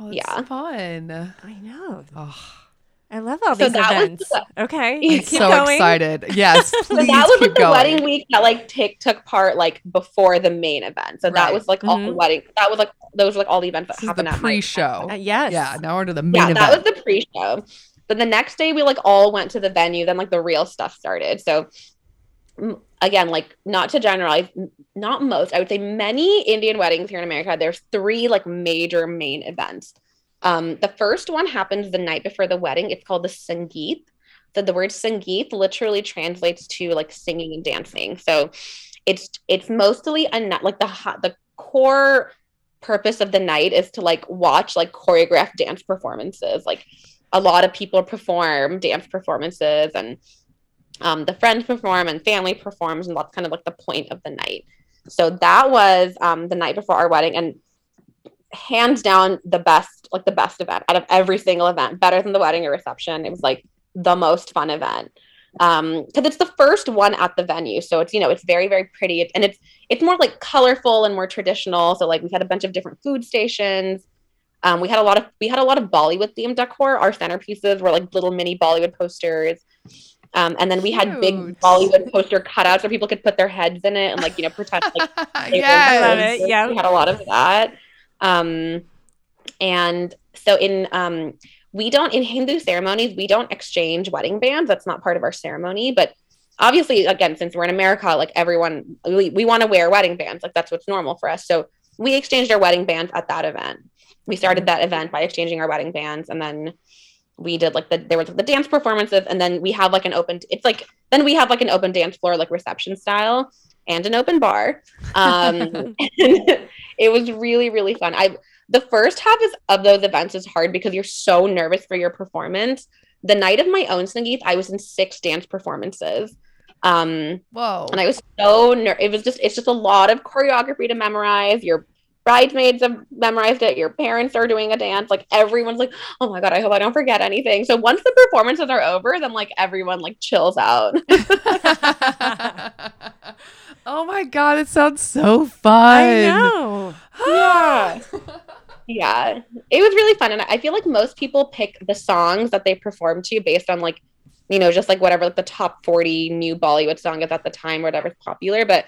that's yeah. fun. I know. Oh, I love all So these that was events. okay. I'm so going. excited. Yes, So please that was keep like the going. wedding week that like take took part like before the main event. So Right. that was like all the wedding. That was like those were like all the events that This is happened the at my pre-show. Uh, yes. Yeah, now we're to the main yeah, event. that was the pre-show. Then the next day we like all went to the venue. Then like the real stuff started. So again, like not to generalize, not most. I would say many Indian weddings here in America. There's three like major main events. Um, the first one happened the night before the wedding. It's called the Sangeet. So the word Sangeet literally translates to like singing and dancing. So it's it's mostly a like the the core purpose of the night is to like watch like choreographed dance performances. Like a lot of people perform dance performances and um, the friends perform and family performs and that's kind of like the point of the night. So that was um, the night before our wedding and hands down the best like the best event out of every single event better than the wedding or reception it was like the most fun event um because it's the first one at the venue so it's you know it's very very pretty It- and it's it's more like colorful and more traditional so like we had a bunch of different food stations um we had a lot of we had a lot of bollywood themed decor our centerpieces were like little mini bollywood posters um, and then we had big bollywood poster cutouts where people could put their heads in it and like you know pretend like they were yes. I love it. kids. Yeah. we had a lot of that um and so in um we don't in hindu ceremonies we don't exchange wedding bands. That's not part of our ceremony. But obviously again since we're in america like everyone we, we want to wear wedding bands. Like that's what's normal for us. So we exchanged our wedding bands at that event. We started that event by exchanging our wedding bands. And then we did like the there was the dance performances. And then we have like an open it's like then we have like an open dance floor like reception style and an open bar. Um it was really really fun i the first half is, of those events is hard because you're so nervous for your performance the night of my own sangeet i was in six dance performances Um, Whoa. and I was so ner- it was just it's just a lot of choreography to memorize. Your bridesmaids have memorized it. Your parents are doing a dance. Like everyone's like, oh my god, I hope I don't forget anything. So once the performances are over, then like everyone like chills out. oh my god, it sounds so fun. I know. yeah. Yeah. It was really fun. And I feel like most people pick the songs that they perform to based on like, you know, just like whatever like the top 40 new Bollywood song is at the time, whatever's popular. But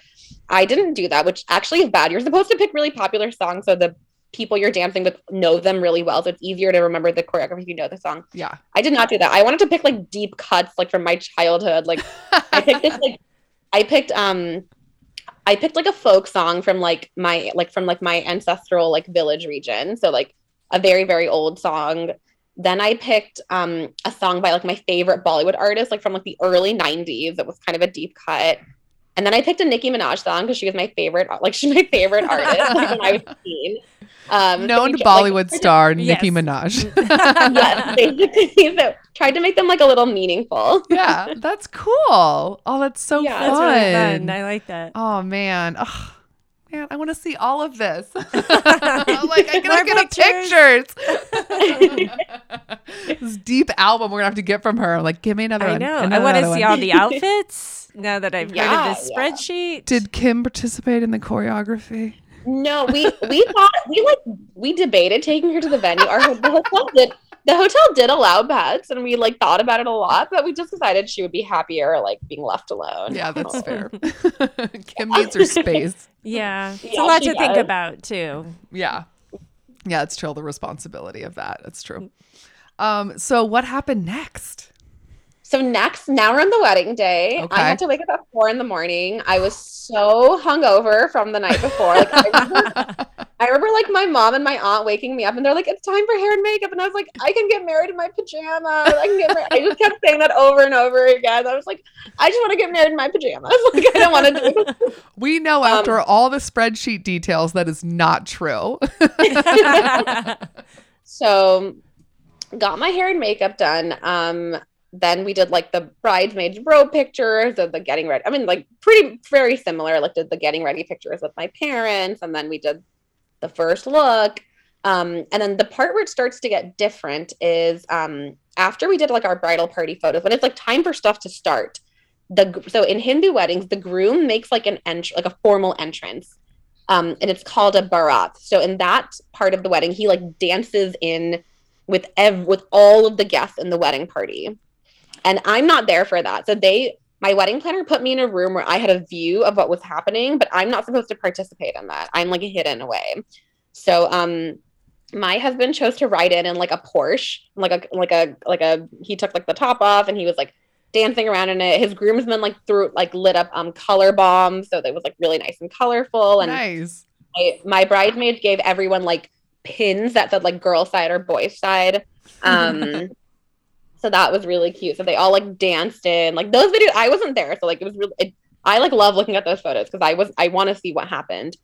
I didn't do that, which actually is bad. You're supposed to pick really popular songs so the people you're dancing with know them really well. So it's easier to remember the choreography if you know the song. Yeah. I did not do that. I wanted to pick like deep cuts like from my childhood. Like I picked this like I picked um I picked like a folk song from like my like from like my ancestral like village region. So like a very very old song. Then I picked um a song by like my favorite Bollywood artist like from like the early 90s. That was kind of a deep cut. And then I picked a Nicki Minaj song because she was my favorite like she's my favorite artist like, when I was 15. Um Known we- Bollywood like, star Nicki Yes. Minaj. yes, basically. So tried to make them like a little meaningful. yeah, that's cool. Oh, that's so Yeah, fun. That's really fun. I like that. Oh man. Oh, man, I want to see all of this. like I gotta get a pictures. this deep album we're gonna have to get from her. Like, give me another I one. know. I want to see one. all the outfits now that I've heard Yeah, of this yeah. spreadsheet. Did Kim participate in the choreography? No, we we thought we like we debated taking her to the venue. Our the hotel did the hotel did allow pets, and we like thought about it a lot, but we just decided she would be happier like being left alone. Yeah, that's fair. Kim needs her space. yeah. It's Yeah, a lot she to think about, too. Yeah. Yeah, it's chill the responsibility of that. It's true. Um, so what happened next? So next, now we're on the wedding day. Okay. I had to wake up at four in the morning. I was so hungover from the night before. Like I remember, I remember like my mom and my aunt waking me up and they're like, "It's time for hair and makeup," and I was like, "I can get married in my pajamas. I can get married." I just kept saying that over and over again. I was like, "I just want to get married in my pajamas. Like I don't want to do it." We know Um, after all the spreadsheet details that is not true. So, got my hair and makeup done. Um, then we did like the bridesmaids row pictures, the, the getting ready. I mean, like pretty very similar. Like did the getting ready pictures with my parents, and then we did the first look. Um, and then the part where it starts to get different is um, after we did like our bridal party photos, when it's like time for stuff to start. The so in Hindu weddings, the groom makes like an entr like a formal entrance, um, and it's called a barat. So in that part of the wedding, he like dances in with ev- with all of the guests in the wedding party, and I'm not there for that. So they, my wedding planner, put me in a room where I had a view of what was happening, but I'm not supposed to participate in that. I'm like hidden away. So um, my husband chose to ride in in like a Porsche, like a like a like a he took like the top off and he was like dancing around in it. His groomsmen like threw like lit up um color bombs, so they was like really nice and colorful. And nice. my, my bridesmaids gave everyone like pins that said like girl side or boy side. Um so that was really cute. So they all like danced in like those videos. I wasn't there, so like it was really it, I like love looking at those photos because I was I want to see what happened.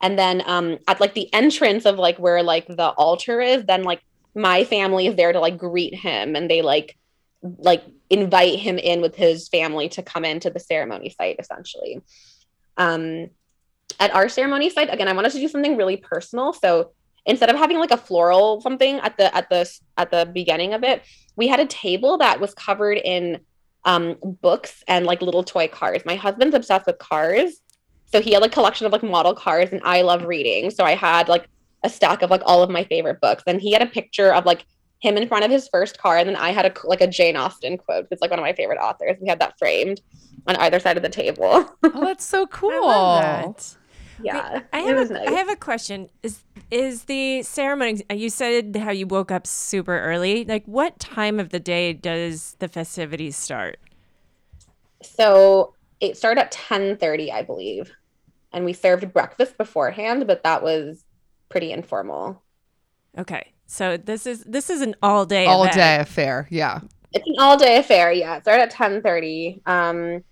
And then um at like the entrance of like where like the altar is, then like my family is there to like greet him and they like like invite him in with his family to come into the ceremony site essentially. Um at our ceremony site again i wanted to do something really personal so instead of having like a floral something at the at the at the beginning of it we had a table that was covered in um books and like little toy cars. My husband's obsessed with cars. So he had like collection of like model cars and i love reading. So i had like a stack of like all of my favorite books. And he had a picture of like him in front of his first car and then i had a like a jane austen quote. It's like one of my favorite authors. We had that framed on either side of the table. Oh, that's so cool. I love yeah I it have, was a, nice. I have a question. Is is the ceremony? You said how you woke up super early. Like, what time of the day does the festivities start? So it started at ten thirty, I believe, and we served breakfast beforehand, but that was pretty informal. Okay, so this is this is an all day All event. day affair. Yeah. It's an all day affair. Yeah, it started at ten thirty. Um,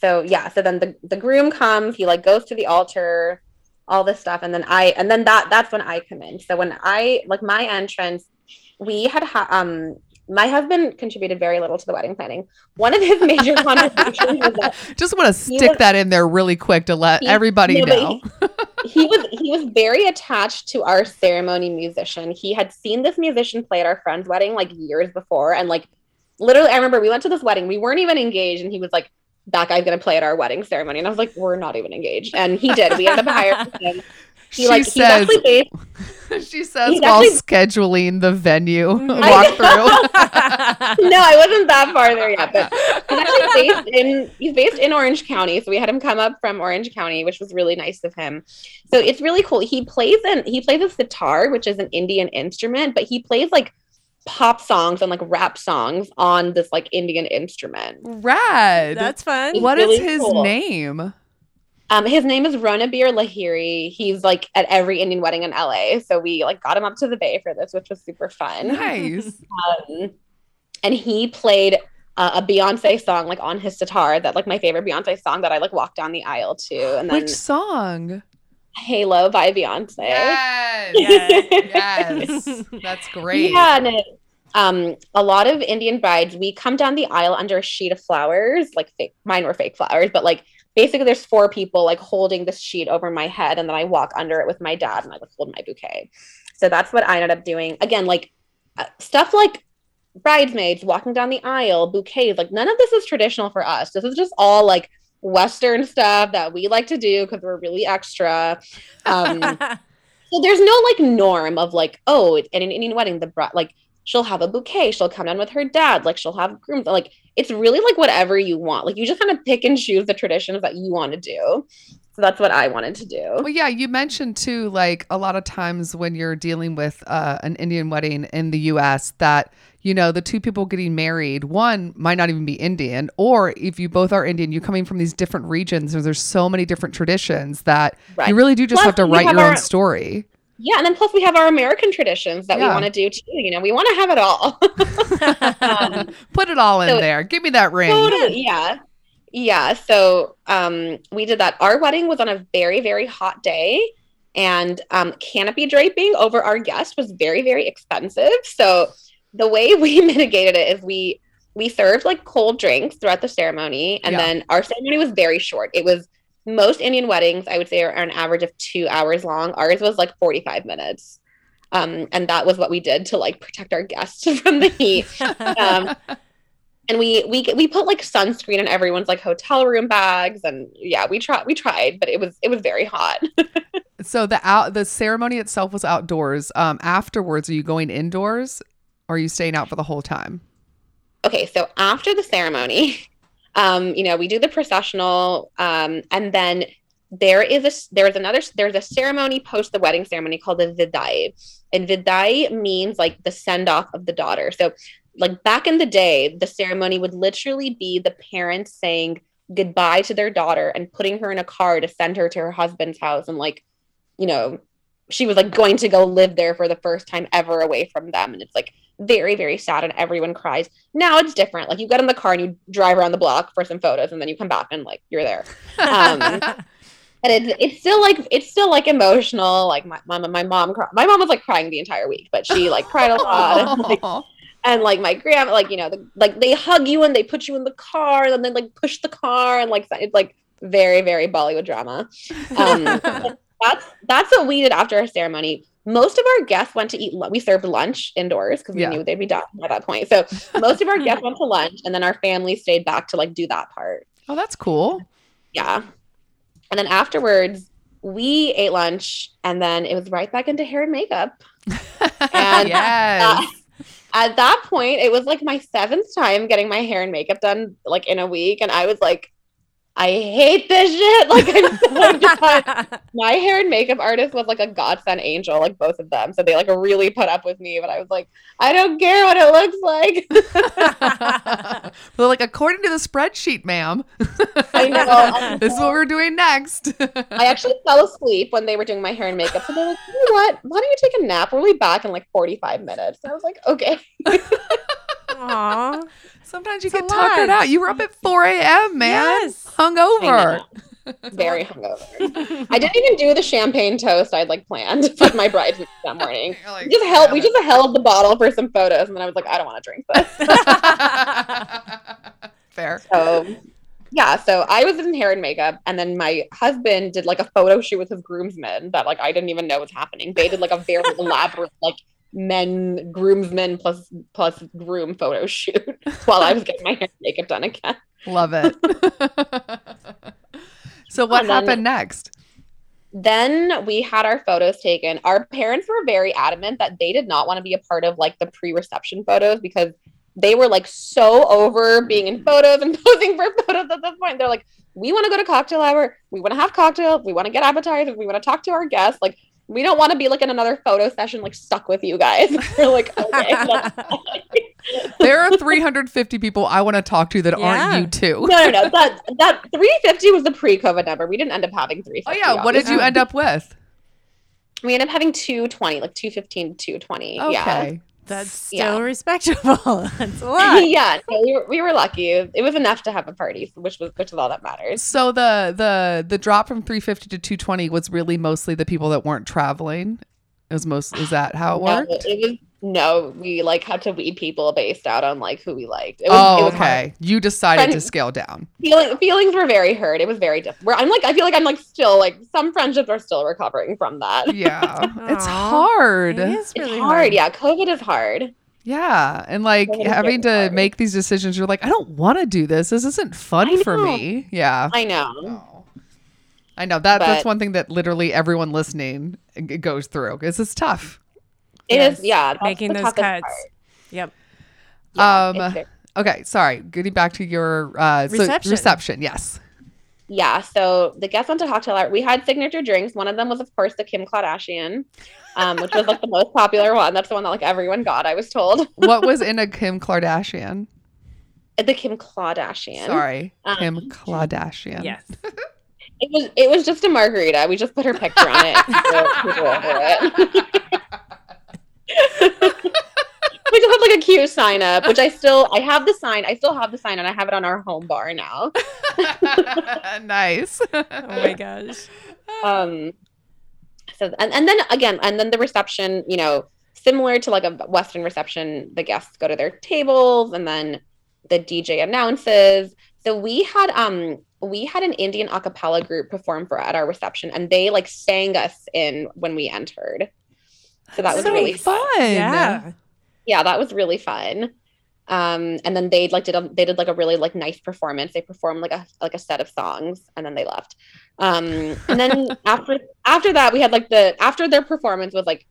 so yeah, so then the the groom comes. He like goes to the altar, all this stuff, and then I and then that that's when I come in. So when I like my entrance, we had ha- um my husband contributed very little to the wedding planning. One of his major contributions was that Just want to stick was- that in there really quick to let He- everybody no, know. he was he was very attached to our ceremony musician. He had seen this musician play at our friend's wedding like years before, and like literally, I remember we went to this wedding. We weren't even engaged, and he was like, "That guy's gonna play at our wedding ceremony," and I was like, "We're not even engaged," and he did. We ended up hiring him. He she like he's says, actually based she says he's while actually- scheduling the venue walkthrough. no, I wasn't that far there yet, but he's actually based in he's based in Orange County. So we had him come up from Orange County, which was really nice of him. So it's really cool. He plays in he plays a sitar, which is an Indian instrument, but he plays like pop songs and like rap songs on this like Indian instrument. Rad. That's fun. It's what is really his cool. name? Um, his name is Ronobir Lahiri. He's like at every Indian wedding in LA. So we like got him up to the Bay for this, which was super fun. Nice. um, and he played uh, a Beyonce song like on his sitar. That like my favorite Beyonce song that I like walked down the aisle to, and then Which song? Halo by Beyonce. Yes. yes. That's great. Yeah, and it, um, a lot of Indian brides, we come down the aisle under a sheet of flowers, like fake. Mine were fake flowers, but like basically, there's four people like holding this sheet over my head, and then I walk under it with my dad, and I like hold my bouquet. So that's what I ended up doing. Again, like uh, stuff like bridesmaids walking down the aisle, bouquets. Like none of this is traditional for us. This is just all like Western stuff that we like to do because we're really extra. Um, so there's no like norm of like, oh, at an Indian wedding, the bride like she'll have a bouquet, she'll come down with her dad, like she'll have grooms. Like it's really like whatever you want. Like you just kind of pick and choose the traditions that you want to do. So that's what I wanted to do. Well, yeah, you mentioned too, like a lot of times when you're dealing with uh, an Indian wedding in the US, that, you know, the two people getting married, one might not even be Indian, or if you both are Indian, you're coming from these different regions, and there's so many different traditions that Right. you really do just Plus, have to write have your own story. Yeah, and then plus we have our American traditions that we want to do too. You know, we want to have it all. um, Put it all in so- there. Give me that ring. Totally, yeah. Yeah. So um we did that. Our wedding was on a very, very hot day. And um canopy draping over our guest was very, very expensive. So the way we mitigated it is we we served like cold drinks throughout the ceremony. And Yeah. then our ceremony was very short. It was most Indian weddings, I would say, are an average of two hours long. Ours was like 45 minutes. Um, and that was what we did to like protect our guests from the heat um, and we we we put like sunscreen in everyone's like hotel room bags and yeah we tried we tried but it was it was very hot So the out the ceremony itself was outdoors. Um, afterwards, are you going indoors, or are you staying out for the whole time? okay so after the ceremony um you know we do the processional um and then there is a there's another there's a ceremony post the wedding ceremony called the vidai and vidai means like the send off of the daughter so like back in the day the ceremony would literally be the parents saying goodbye to their daughter and putting her in a car to send her to her husband's house and like you know she was like going to go live there for the first time ever away from them. And it's like very very sad and everyone cries. Now it's different. Like you get in the car and you drive around the block for some photos and then you come back and like you're there. Um and it's it's still like it's still like emotional. Like my mom my mom my mom was like crying the entire week but she like cried a lot and, like, Aw. and like my grandma like you know the, like they hug you and they put you in the car and then like push the car and like it's like very very bollywood drama um that's that's what we did after our ceremony most of our guests went to eat we served lunch indoors because we Yeah. knew they'd be done by that point so most of our guests went to lunch and then our family stayed back to like do that part oh, that's cool. yeah and then afterwards we ate lunch and then it was right back into hair and makeup And, yes. uh, at that point it was like my seventh time getting my hair and makeup done like in a week and i was like i hate this shit. Like i'm so my hair and makeup artist was like a godsend angel like both of them. So they like really put up with me but i was like i don't care what it looks like. They're like, according to the spreadsheet, ma'am. I know, I this is what we're doing next. i actually fell asleep when they were doing my hair and makeup so they're like you know what? Why don't you take a nap? We'll be back in like 45 minutes. And i was like okay Aw. Sometimes you It's get tuckered lot. out. You were up at 4 a.m., man. Yes. Hungover. very hungover. I didn't even do the champagne toast I'd like planned with my bridesmaids that morning. You're like, We just held we "Damn just held the bottle for some photos, and then I was like, I don't want to drink this. Fair. So yeah, so I was in hair and makeup, and then my husband did like a photo shoot with his groomsmen that like I didn't even know was happening. They did like a very elaborate like men groomsmen plus plus groom photo shoot while I was getting my hair and makeup done again. Love it. so what And then- happened next? Then we had our photos taken. Our parents were very adamant that they did not want to be a part of like the pre-reception photos because they were like so over being in photos and posing for photos at this point. They're like, we want to go to cocktail hour. We want to have cocktails. We want to get appetizers. We want to talk to our guests. Like, we don't want to be like in another photo session, like stuck with you guys. We're like, okay. There are 350 people I want to talk to that Yeah. aren't you too. no, no, no. That that 350 was the pre-COVID number. We didn't end up having 350. Oh yeah, what did you end up with? We ended up having 220, like 215 to 220. Yeah. Okay. That's still Yeah. respectable. That's a lot. yeah, no, we were, we were lucky. It was enough to have a party, which was which is all that matters. So the the the drop from 350 to 220 was really mostly the people that weren't traveling. It was most is that how it No, worked? it was no, we like had to weed people based out on like who we liked. It was, oh, it was hard. okay. You decided to scale down. Feeling, feelings were very hurt. It was very different. I'm like, I feel like I'm like still like some friendships are still recovering from that. Yeah. it's hard. It is It's really hard. Yeah, COVID is hard. Yeah. And like It is having to hard. make these decisions, you're like, I don't want to do this. This isn't fun for me. Yeah. I know. Oh. I know that that's one thing that literally everyone listening goes through because it's tough. It is. Yes. Yeah, that's Making the those toughest cuts. part. Yep. Yeah, Um, Okay, sorry. Getting back to your uh, so- Reception. reception. Yes. Yeah, so the guests went to cocktail hour. We had signature drinks. One of them was, of course, the Kim Kardashian, um, which was like the most popular one. That's the one that like everyone got. I was told what was in a Kim Kardashian? the Kim Kardashian. Sorry, Um, Kim Kardashian. Yes. it was it was just a margarita. We just put her picture on it. So people over it. We just had like a cute sign up, which I still I have the sign. I still have the sign, and I have it on our home bar now. nice. Oh my gosh. um so and, and then again and then the reception you know similar to like a western reception the guests go to their tables and then the dj announces so we had um we had an indian a cappella group perform for at our reception and they like sang us in when we entered so that was so really fun. Yeah. yeah that was really fun. Um and then they like did a, they did like a really like nice performance. They performed like a like a set of songs and then they left. Um and then after after that we had like the after their performance was like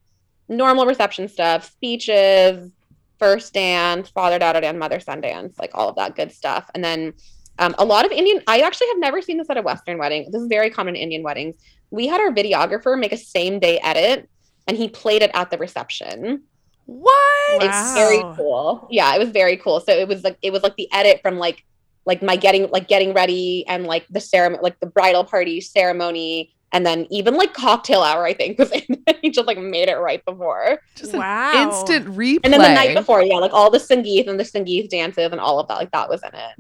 normal reception stuff speeches first dance father daughter dance mother son dance like all of that good stuff. And then um, a lot of indian i actually have never seen this at a western wedding. This is very common in indian weddings. We had our videographer make a same day edit and he played it at the reception What? it's very cool. Yeah, it was very cool. So it was like it was like the edit from like like my getting like getting ready and like the ceremony like the bridal party ceremony and then even like cocktail hour I think was in it. he just like made it right before. Just an Wow. instant replay. And then the night before, yeah, like all the Sangeet and the Sangeet dances and all of that, like that was in it.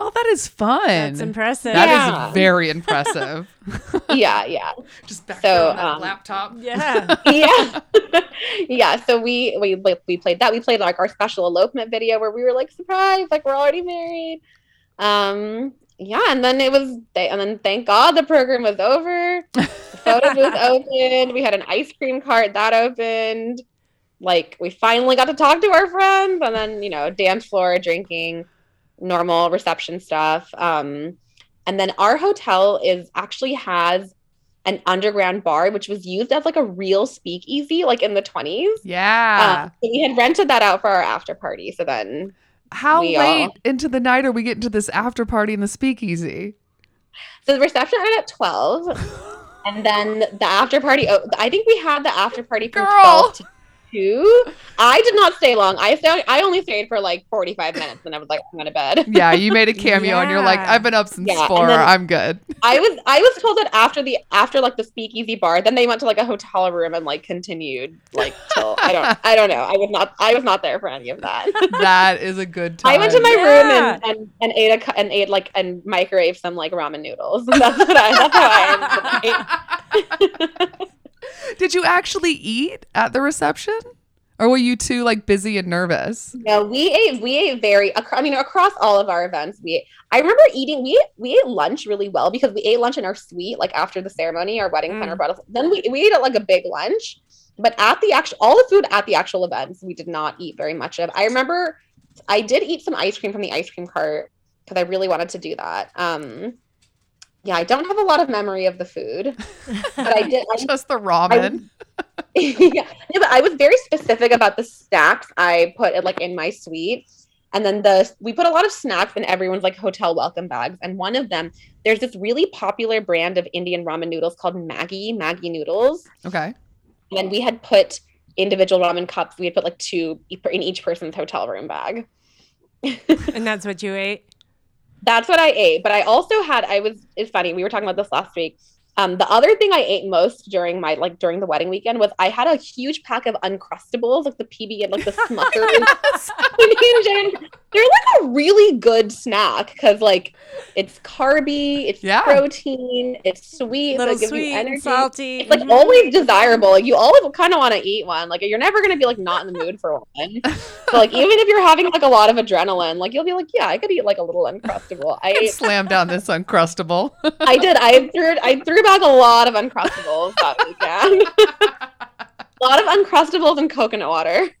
Oh, that is fun. That's impressive. That is Yeah. very impressive. Yeah, yeah. Just back So, on that um, laptop. Yeah. yeah yeah so we we we played that we played like our special elopement video where we were like surprised like we're already married um yeah and then it was they and then thank god the program was over the photo booth opened we had an ice cream cart that opened like we finally got to talk to our friends and then you know dance floor drinking normal reception stuff um and then our hotel is actually has an underground bar which was used as like a real speakeasy like in the 20s Yeah. um, we had rented that out for our after party so then How we late all- into the night are we getting to this after party in the speakeasy? so the reception ended at 12 and then the after party oh, i think we had the after party from Girl. 12 to two. I did not stay long. I stayed, I only stayed for like 45 minutes and I was like, I'm going to bed. Yeah, you made a cameo and you're like, I've been up since Yeah, four. I'm good. I was I was told that after the after like the speakeasy bar, then they went to like a hotel room and like continued like till I don't I don't know. I was not I was not there for any of that. That is a good time. I went to my Yeah. room and, and, and ate a and ate like and microwave some like ramen noodles. That's what I that's how I ended the night. Did you actually eat at the reception? Or were you too like busy and nervous? No, we ate we ate very I mean across all of our events. We I remember eating we we ate lunch really well because we ate lunch in our suite like after the ceremony. Our wedding planner Mm. brought us. Then we we ate at like a big lunch, but at the actual all the food at the actual events we did not eat very much of. I remember I did eat some ice cream from the ice cream cart because I really wanted to do that. Um, yeah, I don't have a lot of memory of the food, but I did. I Just the ramen. yeah, no, but I was very specific about the snacks I put it like in my suite. And then the we put a lot of snacks in everyone's like hotel welcome bags. And one of them, there's this really popular brand of Indian ramen noodles called Maggi, Maggi noodles. okay. And we had put individual ramen cups. We had put like two in each person's hotel room bag. and that's what you ate. That's what I ate. But I also had, I was, it's funny, we were talking about this last week. Um, the other thing I ate most during my, like, during the wedding weekend was I had a huge pack of Uncrustables, like the PB and like the Smuckers. PB&J. They're like a really good snack because, like, it's carby, it's Yeah. protein, it's sweet, so Little it gives sweet you and energy. salty. It's like Mhm. always desirable. Like you always kind of want to eat one. Like you're never gonna be like not in the mood for one. So like even if you're having like a lot of adrenaline, like you'll be like, yeah, I could eat like a little uncrustable. I Slam down this uncrustable. I did. I threw I threw back a lot of uncrustables that weekend. a lot of uncrustables and coconut water.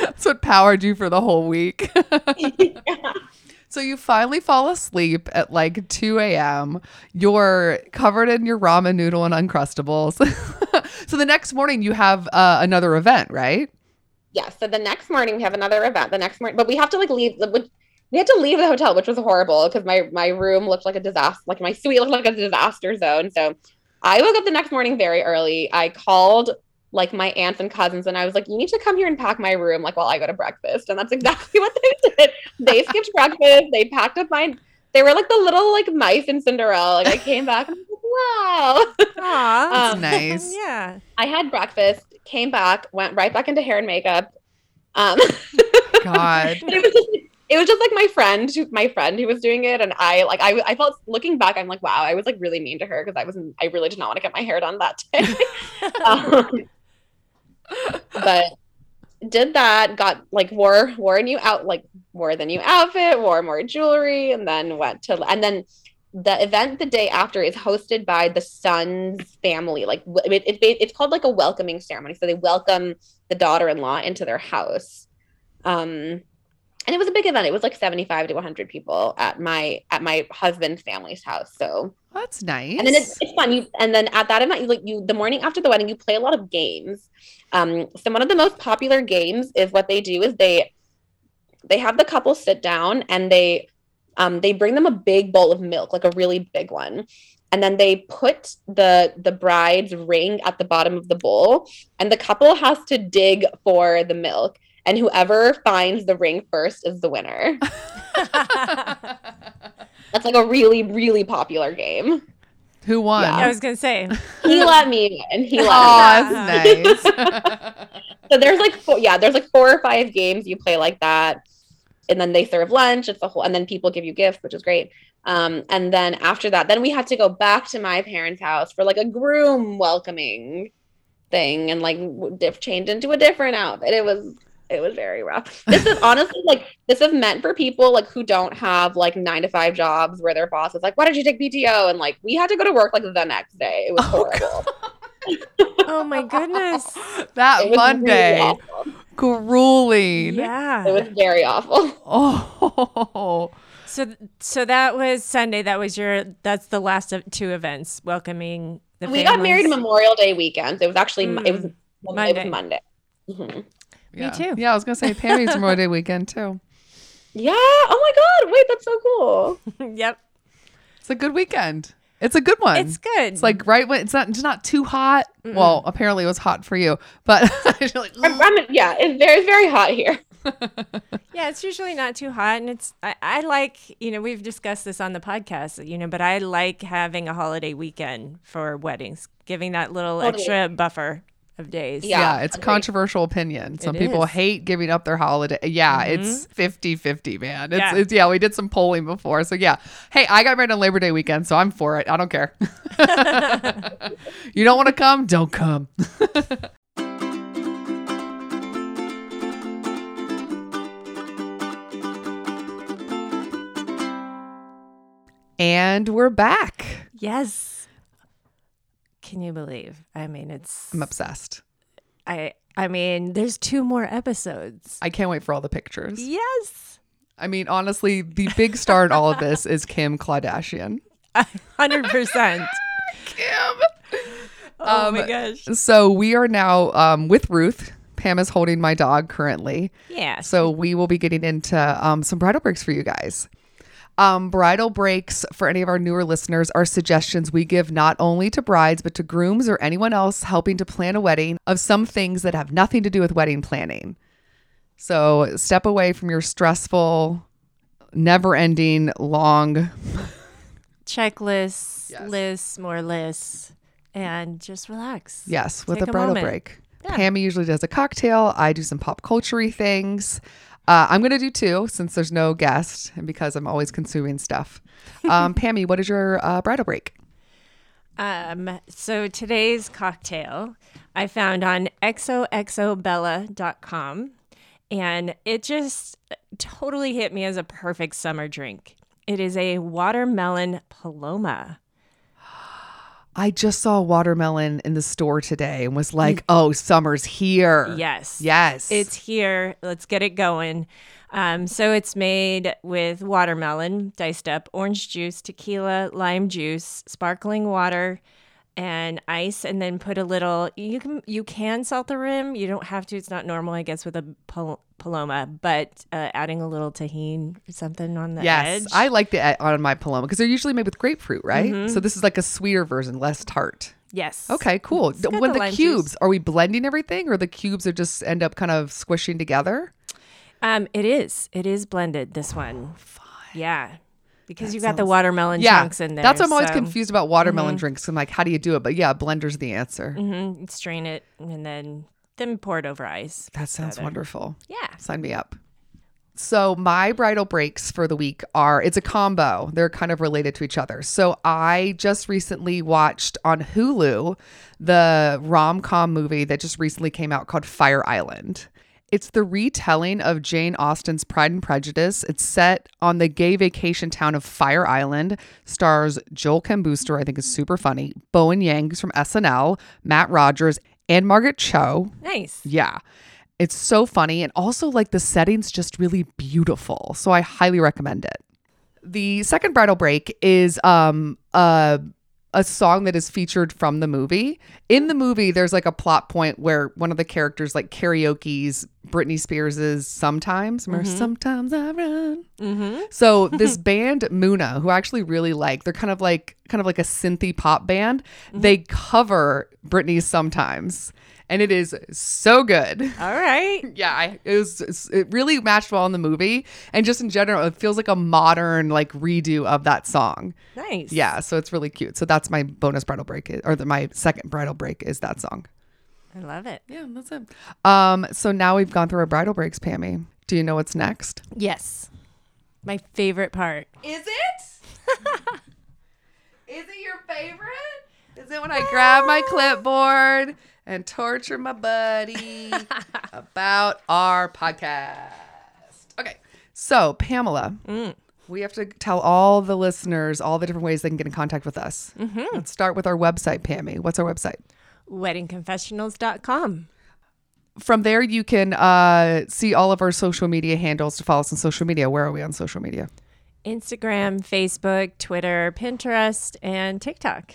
That's what powered you for the whole week. So you finally fall asleep at like 2 a.m. You're covered in your ramen noodle and uncrustables. so the next morning you have uh, another event, right? Yeah. So the next morning we have another event. The next morning, but we have to like leave. the- We had to leave the hotel, which was horrible because my my room looked like a disaster. Like my suite looked like a disaster zone. So I woke up the next morning very early. I called like my aunts and cousins, and I was like, "You need to come here and pack my room, like while I go to breakfast." And that's exactly what they did. They skipped breakfast. They packed up my. They were like the little like mice in Cinderella. Like I came back. And I was like, wow. Aw. That's Um, nice. yeah. I had breakfast, came back, went right back into hair and makeup. Um, God. it was just it was just like my friend, who- my friend who was doing it, and I like I I felt looking back, I'm like, wow, I was like really mean to her because I wasn't I really did not want to get my hair done that day. um, but did that, got like wore wore a new out like wore the new outfit, wore more jewelry, and then went to and then the event the day after is hosted by the son's family. Like it, it, it's called like a welcoming ceremony. So they welcome the daughter-in-law into their house. Um, and it was a big event. It was like 75 to 100 people at my at my husband's family's house. So That's nice. and then it's, it's fun. You and then at that event, you like you the morning after the wedding, you play a lot of games. Um, so one of the most popular games is what they do is they they have the couple sit down and they um they bring them a big bowl of milk, like a really big one. And then they put the the bride's ring at the bottom of the bowl, and the couple has to dig for the milk. And whoever finds the ring first is the winner. That's like a really, really popular game. Who won? Yeah. I was gonna say. He let me and he let Oh, me. that's nice. So there's like four, yeah, there's like four or five games you play like that, and then they serve lunch. It's a whole, and then people give you gifts, which is great. Um, and then after that, then we had to go back to my parents' house for like a groom welcoming thing, and like w- diff- change into a different outfit. It was it was very rough. This is honestly like this is meant for people like who don't have like nine to five jobs where their boss is like, "Why did you take PTO?" And like we had to go to work like the next day. It was Oh, horrible. Oh my goodness. that It was really Monday. Grueling. Yeah. It was very awful. Oh. So so that was Sunday. That was your that's the last of two events welcoming the we got married. Memorial Day weekend. It was actually it was Mm. Monday. It was Monday. Monday. Yeah. too. Yeah, I was gonna say Pammy's Memorial Day weekend too. Yeah. Oh my God. Wait, that's so cool. yep. It's a good weekend. It's a good one. It's good. It's like right when it's not it's not too hot. Well, apparently it was hot for you, but like, I'm, I'm- yeah, it's very, very hot here. Yeah, it's usually not too hot, and it's I, I like you know we've discussed this on the podcast, you know, but I like having a holiday weekend for weddings, giving that little oh, Totally. extra buffer of days. Yeah. yeah, it's a agreed. controversial opinion. Some It people is. hate giving up their holiday. Yeah, mm-hmm. it's 50-50, man. It's Yeah. yeah. It's, yeah, we did some polling before. So yeah. Hey, I got married on Labor Day weekend, so I'm for it. I don't care. you don't want to come? Don't come. and we're back. Yes. Can you believe? I mean, it's I'm obsessed. I I mean, there's two more episodes. I can't wait for all the pictures. Yes. I mean, honestly, the big star in all of this is Kim Kardashian. Hundred percent. Kim. Oh Um, my gosh. So we are now um, with Ruth. Pam is holding my dog currently. Yeah. So we will be getting into um, some bridal breaks for you guys. Um, bridal breaks for any of our newer listeners are suggestions we give not only to brides, but to grooms or anyone else helping to plan a wedding of some things that have nothing to do with wedding planning. So step away from your stressful, never ending, long. checklists, Yes. lists, more lists, and just relax. Yes, with Take a a bridal moment. break. Yeah. Pammy usually does a cocktail. I do some pop culture things. Uh, I'm going to do two since there's no guest and because I'm always consuming stuff. Um, Pammy, what is your uh, bridal break? Um, so today's cocktail I found on xoxobella.com and it just totally hit me as a perfect summer drink. It is a watermelon paloma. I just saw watermelon in the store today and was like, oh, summer's here. Yes. Yes. It's here. Let's get it going. Um, so it's made with watermelon diced up, orange juice, tequila, lime juice, sparkling water, and ice, and then put a little. You can you can salt the rim. You don't have to. It's not normal, I guess, with a pal- paloma, but uh, adding a little Tajín or something on the yes. edge. I like the uh, on my paloma because they're usually made with grapefruit, right? So this is like a sweeter version, less tart. yes. Okay, cool. when the the cubes, juice. are we blending everything or the cubes are just end up kind of squishing together? Um, it is. It is blended. This one. Yeah. Because you got the watermelon chunks in there. That's what I'm always so- Mm-hmm. confused about watermelon drinks. I'm like, how do you do it? But yeah, blender's the answer. Mm-hmm. Strain it and then then pour it over ice. That sounds wonderful. Yeah. Sign me up. So my bridal breaks for the week are it's a combo. They're kind of related to each other. So I just recently watched on Hulu the rom-com movie that just recently came out called Fire Island. It's the retelling of Jane Austen's Pride and Prejudice. It's set on the gay vacation town of Fire Island. Stars Joel Kim Booster, I think is super funny. Bowen Yang, who's from SNL, Matt Rogers, and Margaret Cho. Nice. Yeah. It's so funny and also like the setting's just really beautiful. So I highly recommend it. The second bridal break is um a a song that is featured from the movie. In the movie there's like a plot point where one of the characters like karaoke's Britney Spears's sometimes remember sometimes I run. Mm-hmm. So this band Muna, who I actually really like, they're kind of like kind of like a synthy pop band. They cover Britney's sometimes, and it is so good. All right. Yeah, I, it was it really matched well in the movie, and just in general, it feels like a modern like redo of that song. Nice. Yeah, so it's really cute. So that's my bonus bridal break, or the, my second bridal break is that song. I love it. Yeah, that's it. Um, so now we've gone through our bridal breaks, Pammy. Do you know what's next? Yes. My favorite part. Is it? Is it your favorite? Is it when I grab my clipboard and torture my buddy about our podcast? Okay. So, Pamela, we have to tell all the listeners all the different ways they can get in contact with us. Let's start with our website, Pammy. What's our website? Weddingconfessionals.com. From there, you can uh, see all of our social media handles to follow us on social media. Where are we on social media? Instagram, Facebook, Twitter, Pinterest, and TikTok.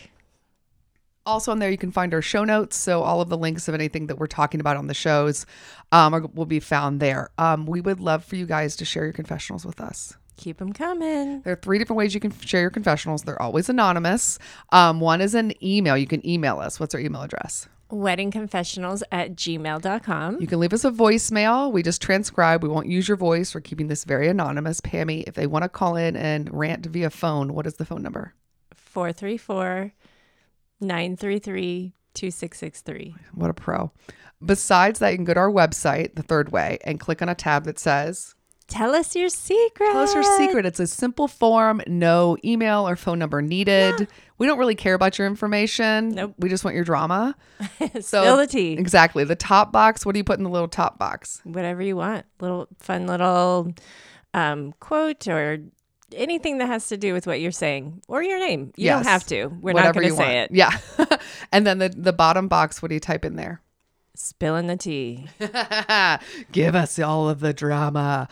Also on there, you can find our show notes. So all of the links of anything that we're talking about on the shows um, are, will be found there. Um, we would love for you guys to share your confessionals with us. Keep them coming. There are three different ways you can share your confessionals. They're always anonymous. Um, one is an email. You can email us. What's our email address? Weddingconfessionals at gmail.com. You can leave us a voicemail. We just transcribe. We won't use your voice. We're keeping this very anonymous. Pammy, if they want to call in and rant via phone, what is the phone number? 434 933 2663. What a pro. Besides that, you can go to our website, The Third Way, and click on a tab that says Tell us your secret. Tell us your secret. It's a simple form, no email or phone number needed. We don't really care about your information. Nope. We just want your drama. Spill the tea. Exactly. The top box, what do you put in the little top box? Whatever you want. Little fun little um, quote or anything that has to do with what you're saying or your name. You Yes. don't have to. We're Whatever not going to say want. it. Yeah. and then the, the bottom box, what do you type in there? Spilling the tea. give us all of the drama.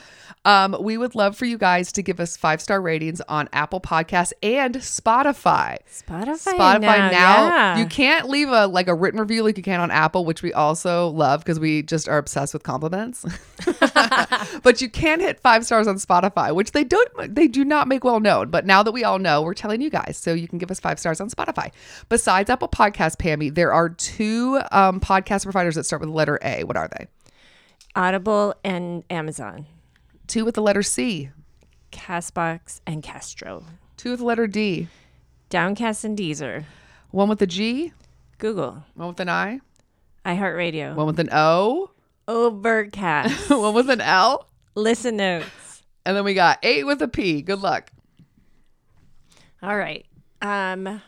Um, we would love for you guys to give us five star ratings on Apple Podcasts and Spotify. Spotify. Spotify now. now, yeah. you can't leave a like a written review like you can on Apple, which we also love because we just are obsessed with compliments. but you can hit five stars on Spotify, which they don't they do not make well known. But now that we all know, we're telling you guys, so you can give us five stars on Spotify. Besides Apple Podcasts, Pammy, there are two um, podcast providers that start with the letter A. What are they? Audible and Amazon. Two with the letter C. Castbox and Castro. Two with the letter D. Downcast and Deezer. One with a G. Google. One with an I. iHeartRadio. One with an O. Overcast. one with an L. Listen notes. And then we got eight with a P. Good luck. All right. Um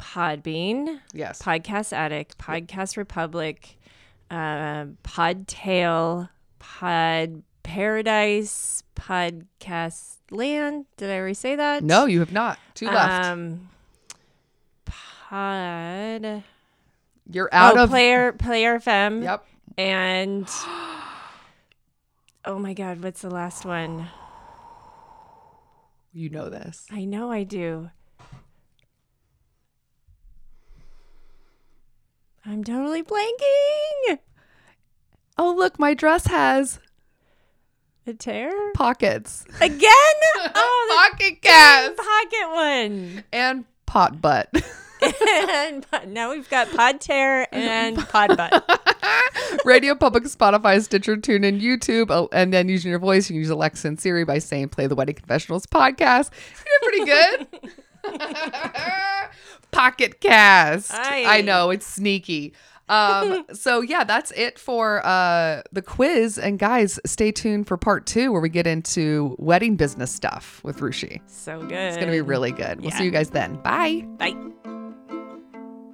Podbean, Yes. Podcast Addict, Podcast Republic, uh, Podtail, Pod Paradise, Podcast Land. Did I already say that? No, you have not. Two left. Um, Pod. You're out oh, of. Player Player FM. Yep. And oh my God, what's the last one? You know this. I know I do. I'm totally blanking. Oh, look, my dress has A tear pockets. again? Oh, Pocket cast pocket one. and pot butt. and now we've got pod tear and pod butt. Radio Public, Spotify, Stitcher, TuneIn, YouTube, oh, and then using your voice, you can use Alexa and Siri by saying "Play the Wedding Confessionals podcast." You're pretty good. Pocket Cast. Aye. I know it's sneaky. Um, so yeah, that's it for uh, the quiz. And guys, stay tuned for part two where we get into wedding business stuff with Ruchi. So good. It's gonna be really good. We'll Yeah. see you guys then. Bye. Bye.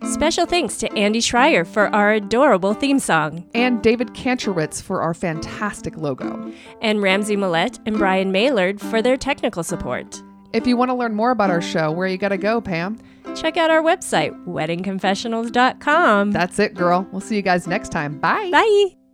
Special thanks to Andy Schreier for our adorable theme song, And David Kantrowitz for our fantastic logo. and Ramsey Millette and Brian Maylard for their technical support. If you want to learn more about our show, where you gotta go, Pam? Check out our website, weddingconfessionals.com. That's it, girl. We'll see you guys next time. Bye. Bye.